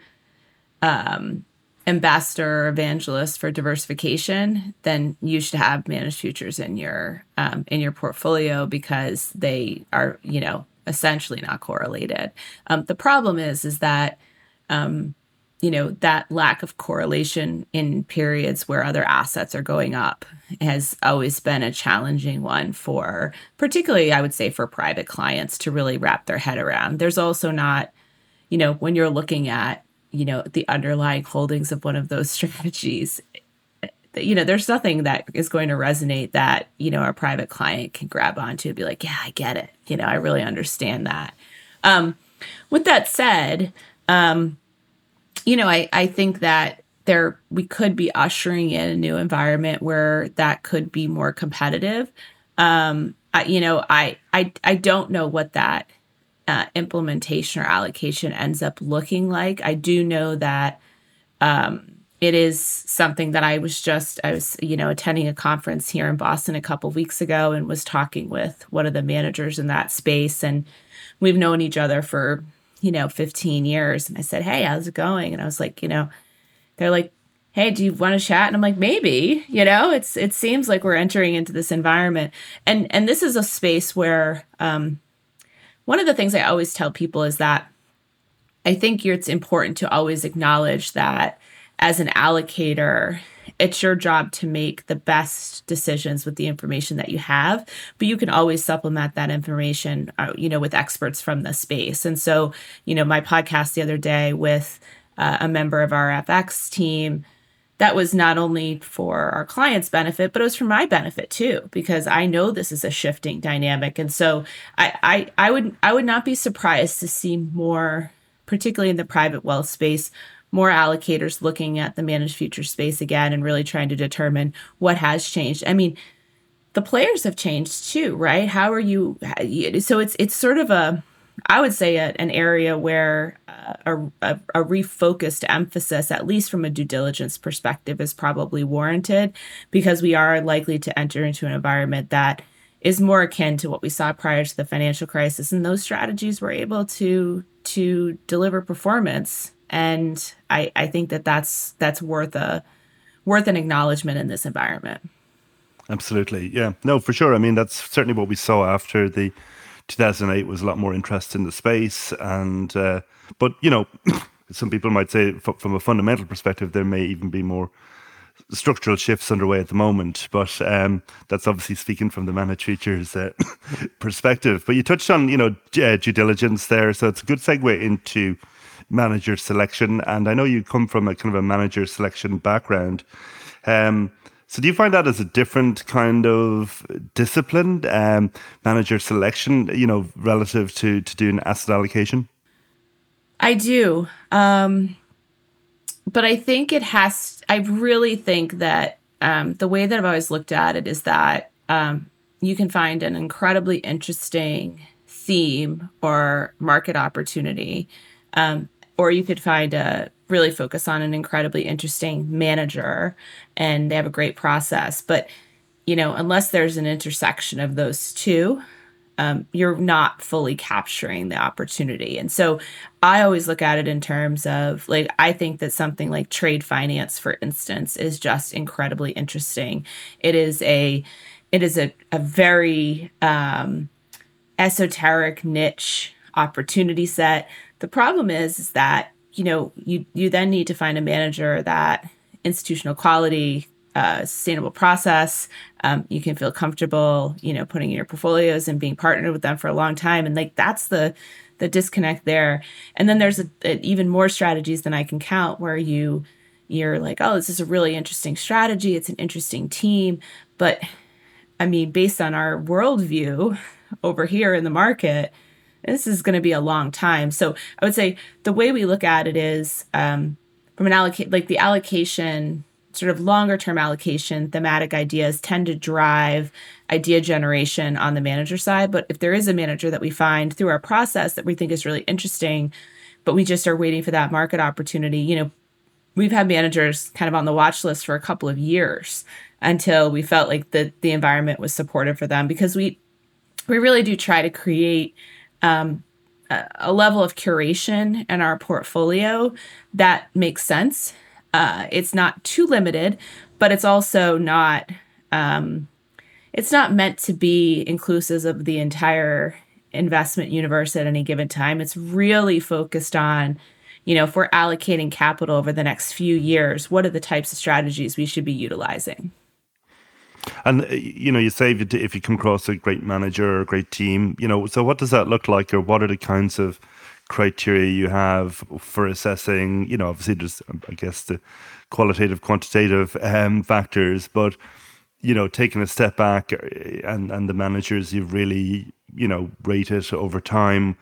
um, ambassador evangelist for diversification, then you should have managed futures in your um, in your portfolio because they are you know essentially not correlated. Um, the problem is is that um, you know that lack of correlation in periods where other assets are going up has always been a challenging one for particularly i would say for private clients to really wrap their head around there's also not you know when you're looking at you know the underlying holdings of one of those strategies you know there's nothing that is going to resonate that you know a private client can grab onto and be like yeah i get it you know i really understand that um with that said um you know, I, I think that there we could be ushering in a new environment where that could be more competitive. Um, I, you know, I, I I don't know what that uh, implementation or allocation ends up looking like. I do know that um, it is something that I was just I was you know attending a conference here in Boston a couple weeks ago and was talking with one of the managers in that space and we've known each other for you know, 15 years. And I said, Hey, how's it going? And I was like, you know, they're like, Hey, do you want to chat? And I'm like, maybe, you know, it's, it seems like we're entering into this environment. And, and this is a space where, um, one of the things I always tell people is that I think it's important to always acknowledge that as an allocator, it's your job to make the best decisions with the information that you have but you can always supplement that information uh, you know with experts from the space. And so you know my podcast the other day with uh, a member of our fx team that was not only for our clients benefit but it was for my benefit too because i know this is a shifting dynamic. And so i i, I would i would not be surprised to see more particularly in the private wealth space more allocators looking at the managed future space again and really trying to determine what has changed. I mean, the players have changed too, right? How are you? So it's it's sort of a, I would say, a, an area where uh, a, a, a refocused emphasis, at least from a due diligence perspective, is probably warranted because we are likely to enter into an environment that is more akin to what we saw prior to the financial crisis, and those strategies were able to to deliver performance and I I think that that's that's worth a worth an acknowledgement in this environment. Absolutely, yeah, no, for sure. I mean, that's certainly what we saw after the 2008 was a lot more interest in the space, and uh, but you know, some people might say from a fundamental perspective, there may even be more structural shifts underway at the moment, but um, that's obviously speaking from the managed futures uh, perspective. But you touched on, you know, uh, due diligence there, so it's a good segue into manager selection. And I know you come from a kind of a manager selection background. Um, so do you find that as a different kind of discipline, um, manager selection, you know, relative to to doing asset allocation? I do. Um, but I think it has, I really think that um, the way that I've always looked at it is that um, you can find an incredibly interesting theme or market opportunity. Or you could find a really focus on an incredibly interesting manager and they have a great process. But, you know, unless there's an intersection of those two, um, you're not fully capturing the opportunity. And so I always look at it in terms of like, I think that something like trade finance, for instance, is just incredibly interesting. It is a, it is a, a very um, esoteric niche opportunity set. The problem is, is that you know you you then need to find a manager that institutional quality, uh, sustainable process. Um, you can feel comfortable, you know, putting in your portfolios and being partnered with them for a long time, and like that's the the disconnect there. And then there's a, a, even more strategies than I can count where you you're like, oh, this is a really interesting strategy. It's an interesting team, but I mean, based on our worldview over here in the market, this is going to be a long time. So I would say the way we look at it is um, from an allocate, like the allocation, sort of longer term allocation, thematic ideas tend to drive idea generation on the manager side. But if there is a manager that we find through our process that we think is really interesting, but we just are waiting for that market opportunity, you know, we've had managers kind of on the watch list for a couple of years until we felt like the the environment was supportive for them because we we really do try to create um, a, level of curation in our portfolio that makes sense. Uh, it's not too limited, but it's also not um, it's not meant to be inclusive of the entire investment universe at any given time. It's really focused on you know, if we're allocating capital over the next few years, what are the types of strategies we should be utilizing? And uh, you know, you say if you, come across a great manager or a great team, you know, so what does that look like, or what are the kinds of criteria you have for assessing? You know, obviously there's, I guess, the qualitative, quantitative um, factors, but you know, taking a step back uh, and and the managers you've really you know rated over time.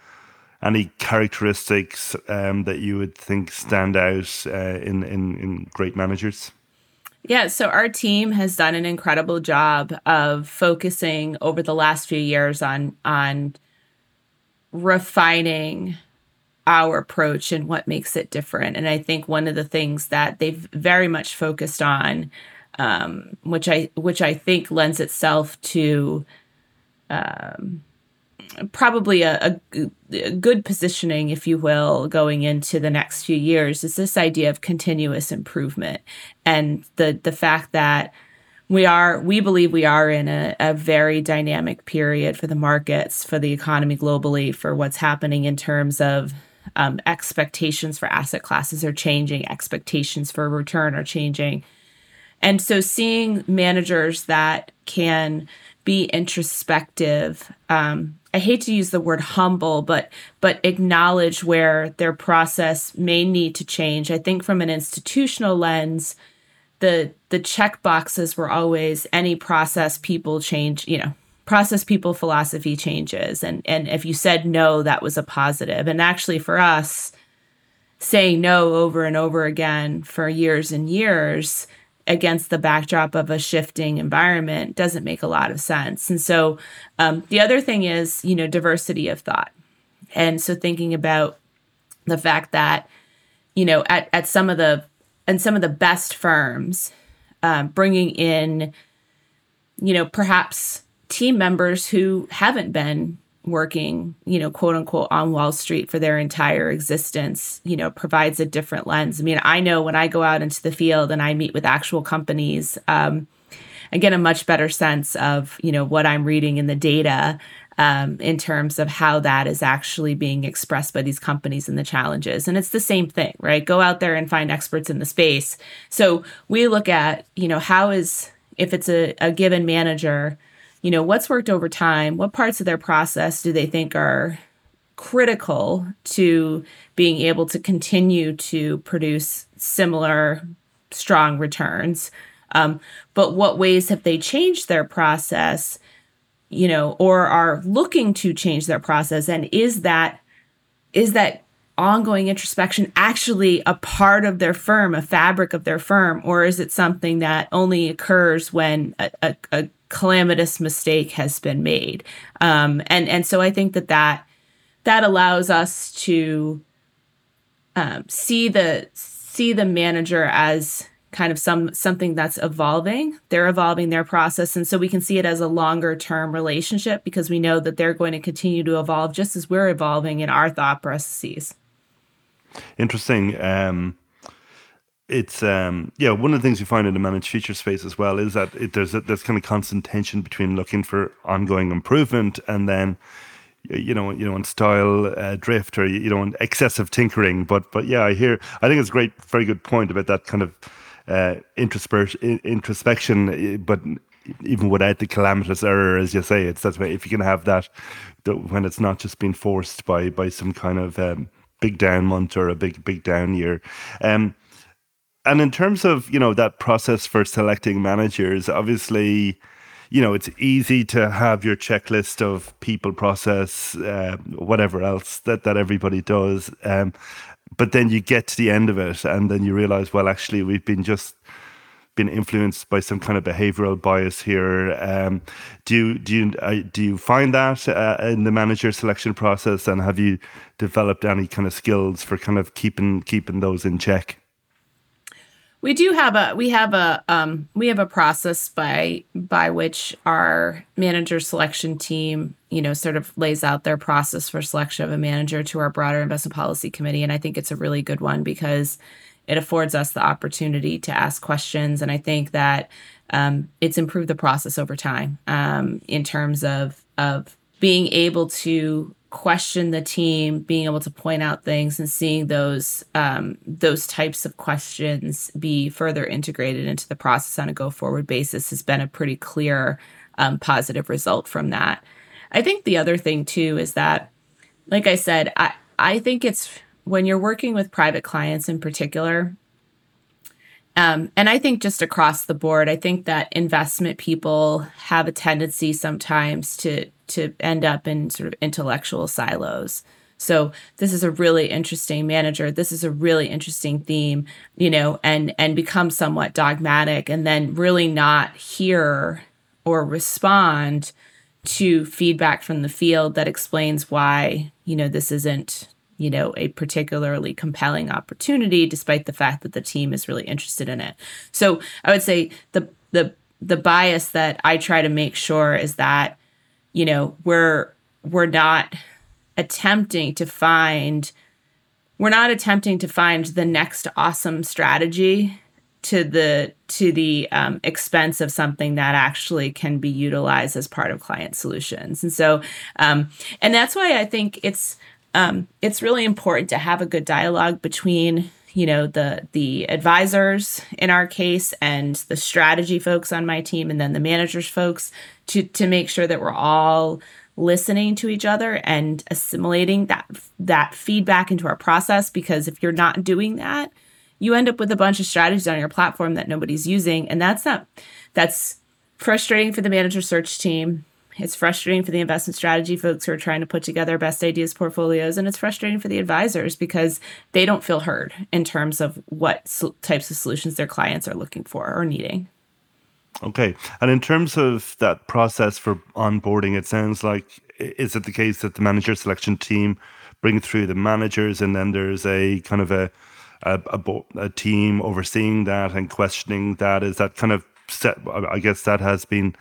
Any characteristics um, that you would think stand out uh, in, in in great managers? Yeah, so our team has done an incredible job of focusing over the last few years on on refining our approach and what makes it different. And I think one of the things that they've very much focused on, um, which I which I think lends itself to um, probably a, a, a, good positioning, if you will, going into the next few years is this idea of continuous improvement and the the fact that we are we believe we are in a, a very dynamic period for the markets, for the economy globally, for what's happening in terms of um, expectations for asset classes are changing, expectations for return are changing. And so seeing managers that can be introspective um, I hate to use the word humble, but but acknowledge where their process may need to change. I think from an institutional lens, the the check boxes were always any process people change, you know, process people philosophy changes. And and if you said no, that was a positive. And actually for us, saying no over and over again for years and years against the backdrop of a shifting environment doesn't make a lot of sense. And so um, the other thing is, you know, diversity of thought. And so thinking about the fact that, you know, at, at some of the, and some of the best firms, um, bringing in, you know, perhaps team members who haven't been working, you know, quote unquote on Wall Street for their entire existence, you know, provides a different lens. I mean, I know when I go out into the field and I meet with actual companies, um, I get a much better sense of, you know, what I'm reading in the data um, in terms of how that is actually being expressed by these companies and the challenges. And it's the same thing, right? Go out there and find experts in the space. So we look at, you know, how is, if it's a, a given manager, you know, what's worked over time? What parts of their process do they think are critical to being able to continue to produce similar strong returns? Um, but what ways have they changed their process, you know, or are looking to change their process? And is that is that ongoing introspection actually a part of their firm, a fabric of their firm, or is it something that only occurs when a, a, a calamitous mistake has been made. Um, and and so I think that that that allows us to um, see the see the manager as kind of some something that's evolving. They're evolving their process. And so we can see it as a longer term relationship because we know that they're going to continue to evolve just as we're evolving in our thought processes. Interesting. Um it's um yeah one of the things you find in the managed future space as well is that it, there's a, there's kind of constant tension between looking for ongoing improvement and then you know, you know, in style uh, drift or you know, on excessive tinkering. But but yeah, I hear. I think it's a great, very good point about that kind of uh, introspection, but even without the calamitous error, as you say, it's that way. If you can have that, when it's not just being forced by by some kind of um, big down month or a big big down year. Um, and in terms of you know that process for selecting managers, obviously, you know it's easy to have your checklist of people, process, uh, whatever else that that everybody does. Um, but then you get to the end of it and then you realize well actually we've been just been influenced by some kind of behavioral bias here um, do you do you uh, do you find that uh, in the manager selection process and have you developed any kind of skills for kind of keeping keeping those in check we do have a we have a um, we have a process by by which our manager selection team you know sort of lays out their process for selection of a manager to our broader investment policy committee. And i think it's a really good one because it affords us the opportunity to ask questions. And i think that um, it's improved the process over time um, in terms of of being able to question the team, being able to point out things and seeing those um, those types of questions be further integrated into the process on a go forward basis has been a pretty clear um, positive result from that. I think the other thing too is that, like I said, I I think it's when you're working with private clients in particular. Um, and I think just across the board, I think that investment people have a tendency sometimes to to end up in sort of intellectual silos. So this is a really interesting manager. This is a really interesting theme, you know, and and become somewhat dogmatic and then really not hear or respond to feedback from the field that explains why, you know, this isn't, you know, a particularly compelling opportunity despite the fact that the team is really interested in it. So I would say the the the bias that I try to make sure is that you know we're we're not attempting to find we're not attempting to find the next awesome strategy to the to the um, expense of something that actually can be utilized as part of client solutions. And so um, and that's why i think it's um, it's really important to have a good dialogue between you know the the advisors in our case and the strategy folks on my team and then the managers folks to to make sure that we're all listening to each other and assimilating that that feedback into our process. Because if you're not doing that you end up with a bunch of strategies on your platform that nobody's using. And that's not that's frustrating for the manager search team it's frustrating for the investment strategy folks who are trying to put together best ideas portfolios, and it's frustrating for the advisors because they don't feel heard in terms of what types of solutions their clients are looking for or needing. Okay. And in terms of that process for onboarding, it sounds like is it the case that the manager selection team bring through the managers and then there's a kind of a a, a, a team overseeing that and questioning that? Is that kind of set? I guess that has been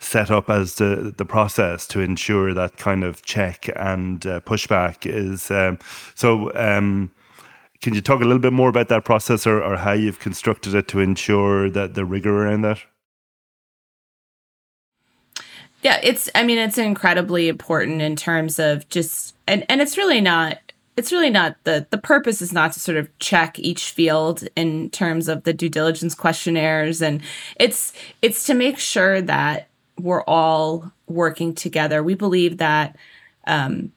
set up as the the process to ensure that kind of check and uh, pushback is um, so. Um, can you talk a little bit more about that process or, or how you've constructed it to ensure that the rigor around that? Yeah, it's I mean it's incredibly important in terms of just and and it's really not it's really not the the purpose is not to sort of check each field in terms of the due diligence questionnaires and it's it's to make sure that we're all working together. We believe that um,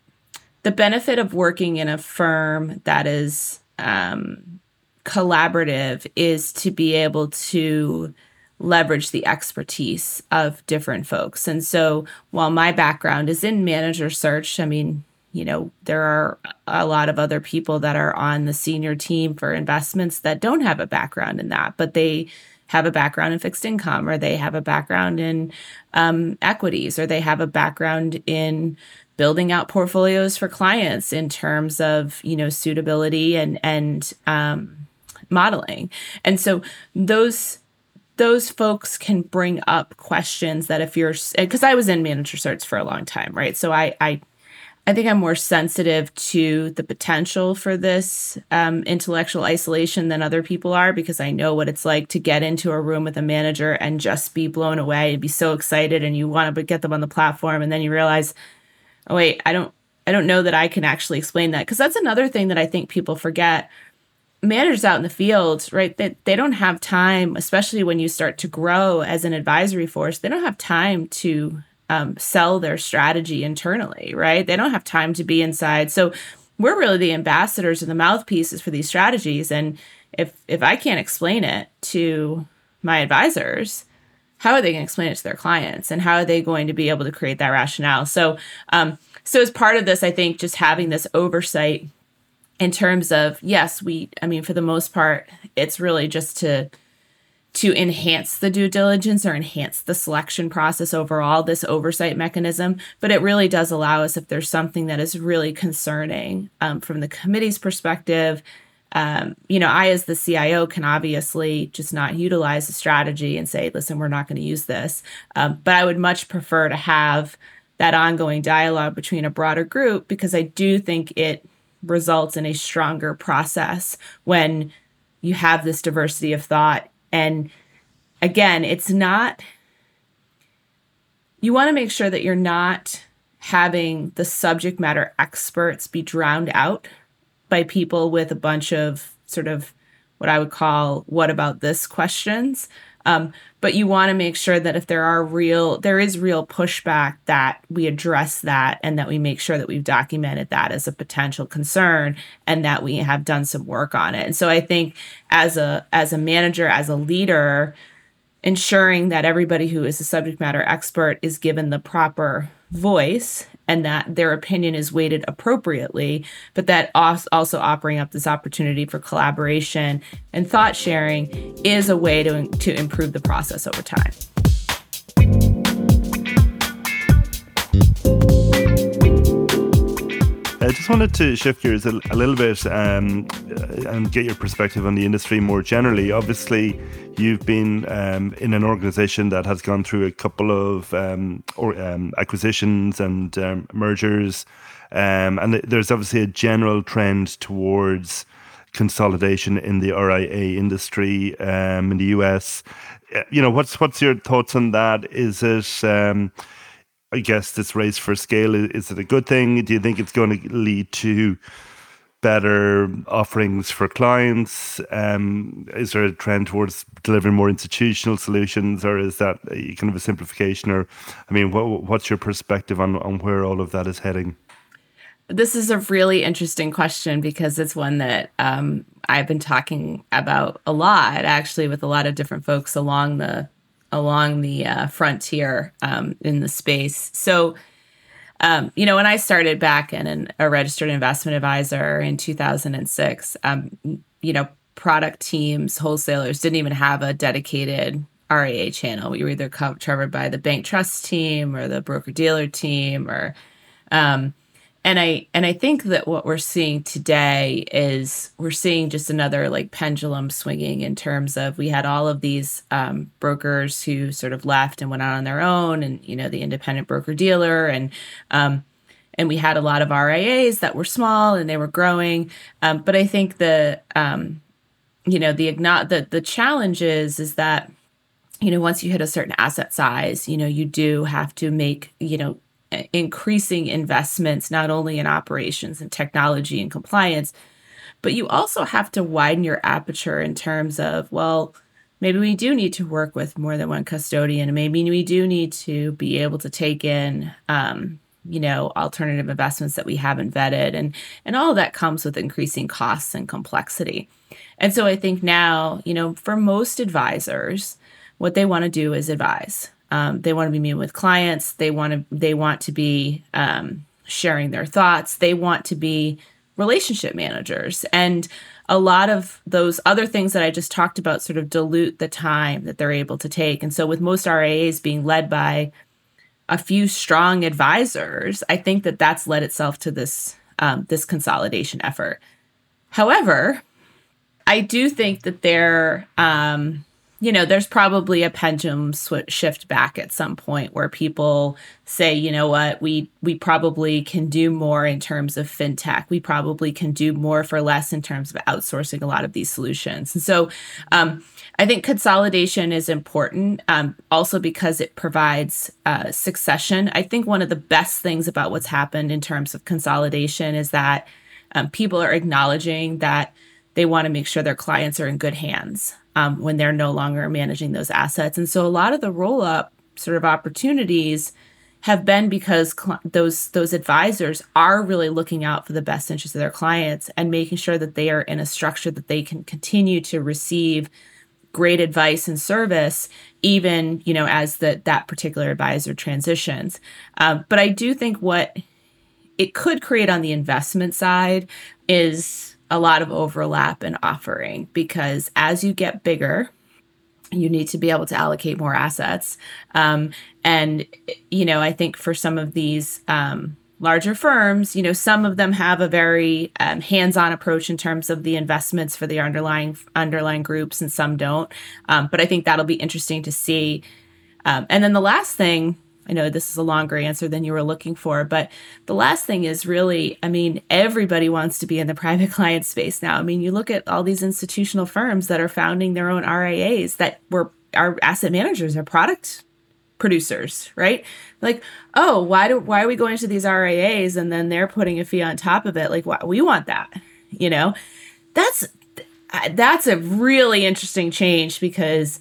the benefit of working in a firm that is um, collaborative is to be able to leverage the expertise of different folks. And so while my background is in manager search, I mean, you know, there are a lot of other people that are on the senior team for investments that don't have a background in that, but they have a background in fixed income or they have a background in um, equities or they have a background in building out portfolios for clients in terms of you know suitability and and um, modeling. And so those those folks can bring up questions that if you're because i was in manager search for a long time right? So i i I think I'm more sensitive to the potential for this um, intellectual isolation than other people are because I know what it's like to get into a room with a manager and just be blown away and be so excited and you want to get them on the platform and then you realize, oh wait, I don't, I don't know that I can actually explain that because that's another thing that I think people forget. Managers out in the field, right? They, they don't have time, especially when you start to grow as an advisory force. They don't have time to um, sell their strategy internally, right? They don't have time to be inside. So we're really the ambassadors and the mouthpieces for these strategies. And if if I can't explain it to my advisors, how are they going to explain it to their clients? And how are they going to be able to create that rationale? So um, so as part of this, I think just having this oversight in terms of yes, we I mean for the most part, it's really just to to enhance the due diligence or enhance the selection process overall, this oversight mechanism. But it really does allow us, if there's something that is really concerning um, from the committee's perspective, um, you know, I, as the CIO, can obviously just not utilize the strategy and say, listen, we're not going to use this. Um, but I would much prefer to have that ongoing dialogue between a broader group because I do think it results in a stronger process when you have this diversity of thought and again, it's not, you want to make sure that you're not having the subject matter experts be drowned out by people with a bunch of sort of what I would call what about this questions. Um, but you want to make sure that if there are real, there is real pushback, that we address that and that we make sure that we've documented that as a potential concern and that we have done some work on it. And so I think as a as a manager, as a leader, ensuring that everybody who is a subject matter expert is given the proper voice and that their opinion is weighted appropriately, but that also offering up this opportunity for collaboration and thought sharing is a way to, to improve the process over time. I just wanted to shift gears a, a little bit um, and get your perspective on the industry more generally. Obviously, you've been um, in an organization that has gone through a couple of um, or, um, acquisitions and um, mergers, um, and there's obviously a general trend towards consolidation in the RIA industry in the US. Uh, you know, what's what's your thoughts on that? Is it I guess this race for scale is it a good thing? Do you think it's going to lead to better offerings for clients? Um, is there a trend towards delivering more institutional solutions, or is that kind of a simplification? Or, I mean, what, what's your perspective on on where all of that is heading? This is a really interesting question because it's one that um, I've been talking about a lot, actually, with a lot of different folks along the along the uh, frontier um, in the space. So, um, you know, when I started back in an, a registered investment advisor in 2006, um, you know, product teams, wholesalers didn't even have a dedicated RIA channel. We were either covered by the bank trust team or the broker dealer team or, um, and i and i think that what we're seeing today is we're seeing just another like pendulum swinging in terms of we had all of these um, brokers who sort of left and went out on their own and you know the independent broker dealer and um, and we had a lot of rias that were small and they were growing. Um, but i think the um, you know the the the challenge is is that you know once you hit a certain asset size you know you do have to make you know increasing investments not only in operations and technology and compliance, but you also have to widen your aperture in terms of, well, maybe we do need to work with more than one custodian, maybe we do need to be able to take in, um, you know, alternative investments that we haven't vetted, and and all that comes with increasing costs and complexity. And so I think now, you know, for most advisors, what they want to do is advise. Um, they want to be meeting with clients. They want to they want to be um, sharing their thoughts. They want to be relationship managers. And a lot of those other things that I just talked about sort of dilute the time that they're able to take. And so, with most RIAs being led by a few strong advisors, I think that that's led itself to this um, this consolidation effort. However, I do think that there, um, you know, there's probably a pendulum sw- shift back at some point where people say, you know what, we we probably can do more in terms of fintech. We probably can do more for less in terms of outsourcing a lot of these solutions. And so, um, I think consolidation is important, um, also because it provides uh, succession. I think one of the best things about what's happened in terms of consolidation is that um, people are acknowledging that they want to make sure their clients are in good hands um, when they're no longer managing those assets. And so a lot of the roll up sort of opportunities have been because cl- those those advisors are really looking out for the best interests of their clients and making sure that they are in a structure that they can continue to receive great advice and service even you know as that that particular advisor transitions um, but i do think what it could create on the investment side is a lot of overlap in offering because as you get bigger, you need to be able to allocate more assets. Um, and, you know, I think for some of these um, larger firms, you know, some of them have a very um, hands-on approach in terms of the investments for the underlying underlying groups, and some don't. Um, but I think that'll be interesting to see. Um, and then the last thing I know this is a longer answer than you were looking for, but the last thing is really, I mean, everybody wants to be in the private client space now. I mean, you look at all these institutional firms that are founding their own RIAs that were our asset managers or product producers, right? Like, oh, why do why are we going to these RIAs and then they're putting a fee on top of it? Like, why, we want that, you know? That's that's a really interesting change because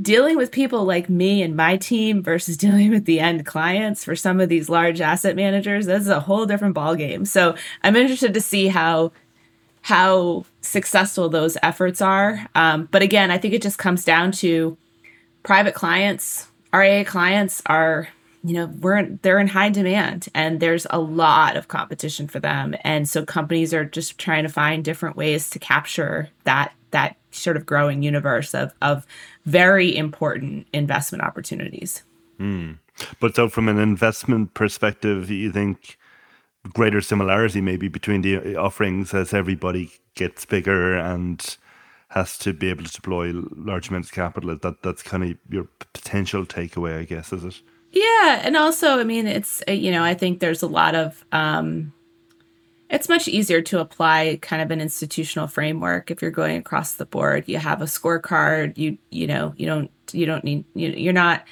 dealing with people like me and my team versus dealing with the end clients for some of these large asset managers that's a whole different ballgame. So i'm interested to see how how successful those efforts are. Um, but again i think it just comes down to private clients ria clients are you know we're they're in high demand and there's a lot of competition for them. And so companies are just trying to find different ways to capture that that sort of growing universe of of very important investment opportunities. Mm. But so, from an investment perspective, you think greater similarity maybe between the offerings as everybody gets bigger and has to be able to deploy large amounts of capital. That that's kind of your potential takeaway, I guess, is it? Yeah, and also, I mean, it's you know, I think there's a lot of um, it's much easier to apply kind of an institutional framework if you're going across the board. You have a scorecard. You you know you don't you don't need you, you're not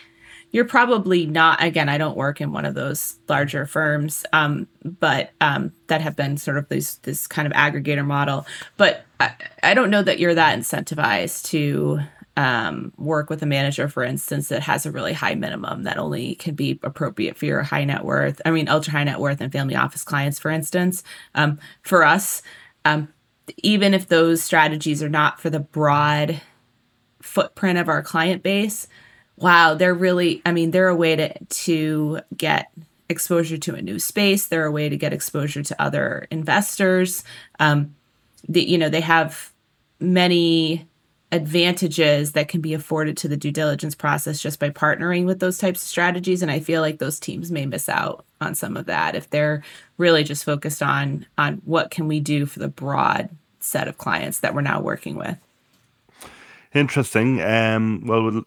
you're probably not again i don't work in one of those larger firms um, but um, that have been sort of this this kind of aggregator model. But I, I don't know that you're that incentivized to um, work with a manager, for instance, that has a really high minimum that only can be appropriate for your high net worth, I mean, ultra high net worth and family office clients, for instance. Um, for us, um, even if those strategies are not for the broad footprint of our client base, wow, they're really, I mean, they're a way to, to get exposure to a new space. They're a way to get exposure to other investors. Um, the, you know, they have many advantages that can be afforded to the due diligence process just by partnering with those types of strategies. And i feel like those teams may miss out on some of that if they're really just focused on on what can we do for the broad set of clients that we're now working with Interesting. Um, well,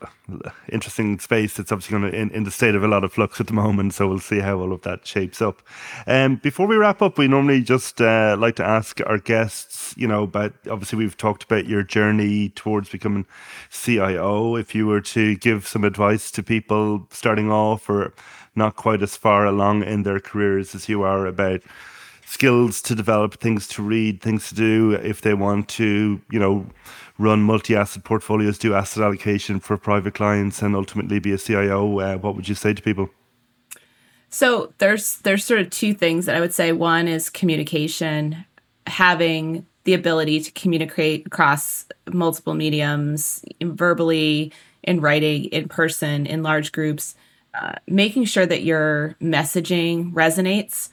interesting space. It's obviously going to in, in the state of a lot of flux at the moment, so we'll see how all of that shapes up. Um, before we wrap up, we normally just uh, like to ask our guests, you know, about obviously we've talked about your journey towards becoming CIO. If you were to give some advice to people starting off or not quite as far along in their careers as you are about skills to develop, things to read, things to do if they want to, you know run multi-asset portfolios, do asset allocation for private clients, and ultimately be a CIO, uh, what would you say to people? So there's there's sort of two things that I would say. One is communication, having the ability to communicate across multiple mediums, verbally, in writing, in person, in large groups, uh, making sure that your messaging resonates.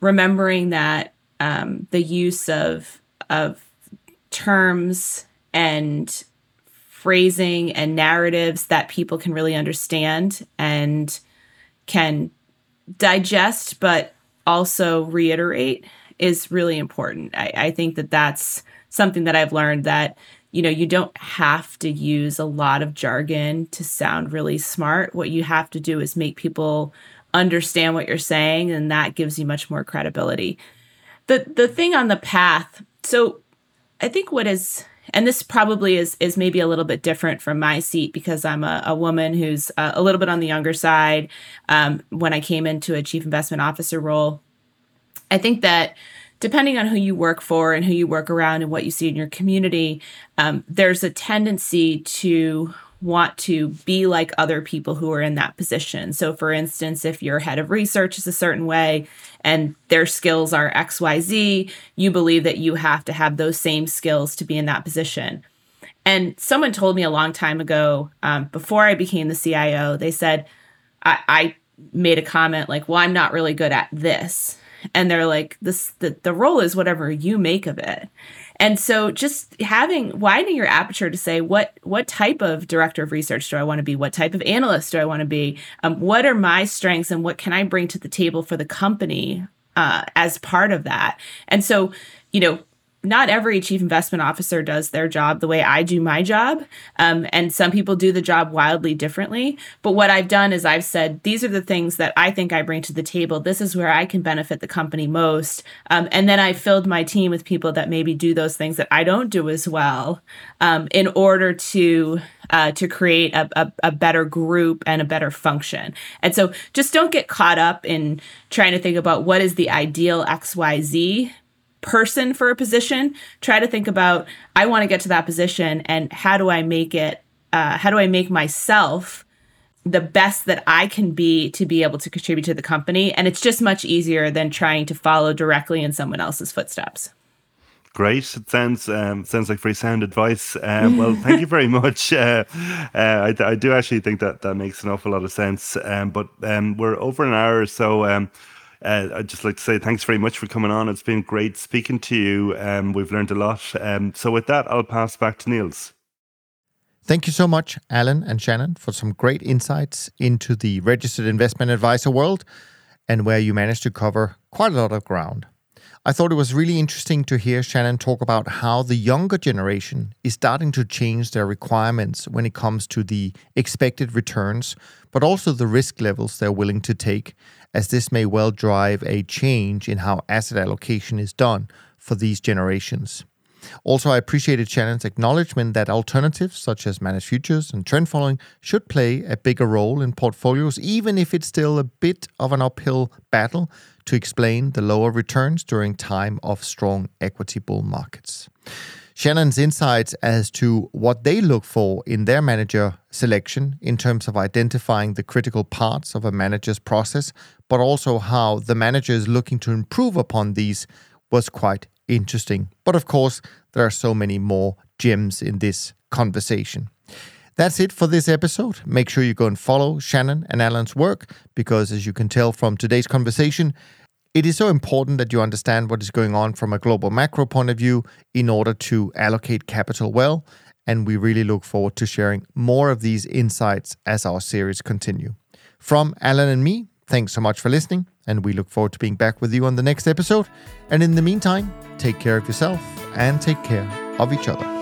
Remembering that um, the use of of terms and phrasing and narratives that people can really understand and can digest, but also reiterate is really important. I, I think that that's something that I've learned that you know, you don't have to use a lot of jargon to sound really smart. What you have to do is make people understand what you're saying, and that gives you much more credibility. The the thing on the path, so I think what is and this probably is is maybe a little bit different from my seat because I'm a, a woman who's uh, a little bit on the younger side. Um, when I came into a chief investment officer role, I think that depending on who you work for and who you work around and what you see in your community, um, there's a tendency to want to be like other people who are in that position. So, for instance, if your head of research is a certain way and their skills are XYZ, you believe that you have to have those same skills to be in that position. And someone told me a long time ago, um, before I became the CIO, they said, I, I made a comment like, well, I'm not really good at this and they're like this the, the role is whatever you make of it and so just having widening your aperture to say what what type of director of research do i want to be? What type of analyst do i want to be? Um, what are my strengths and what can i bring to the table for the company uh, as part of that? And so you know not every chief investment officer does their job the way I do my job. Um, and some people do the job wildly differently. But what I've done is I've said, these are the things that I think I bring to the table. This is where I can benefit the company most. Um, and then I filled my team with people that maybe do those things that I don't do as well um, in order to. Uh, to create a, a, a better group and a better function. And so just don't get caught up in trying to think about what is the ideal XYZ person for a position, try to think about I want to get to that position and how do I make it uh, how do I make myself the best that I can be to be able to contribute to the company and it's just much easier than trying to follow directly in someone else's footsteps. Great. It sounds um, sounds like very sound advice. Um, well, thank you very much. Uh, uh, I, I, do actually think that that makes an awful lot of sense. Um, but um, we're over an hour, so um, uh, I'd just like to say thanks very much for coming on. It's been great speaking to you. Um, we've learned a lot. Um, so, with that, I'll pass back to Niels. Thank you so much, Alan and Shannon, for some great insights into the registered investment advisor world and where you managed to cover quite a lot of ground. I thought it was really interesting to hear Shannon talk about how the younger generation is starting to change their requirements when it comes to the expected returns, but also the risk levels they're willing to take, as this may well drive a change in how asset allocation is done for these generations. Also, I appreciated Shannon's acknowledgement that alternatives such as managed futures and trend following should play a bigger role in portfolios, even if it's still a bit of an uphill battle to explain the lower returns during time of strong equity bull markets. Shannon's insights as to what they look for in their manager selection in terms of identifying the critical parts of a manager's process, but also how the manager is looking to improve upon these was quite interesting. But of course, there are so many more gems in this conversation. That's it for this episode. Make sure you go and follow Shannon and Alan's work because, as you can tell from today's conversation, it is so important that you understand what is going on from a global macro point of view in order to allocate capital well. And we really look forward to sharing more of these insights as our series continue. From Alan and me, thanks so much for listening, and we look forward to being back with you on the next episode. And in the meantime, take care of yourself and take care of each other.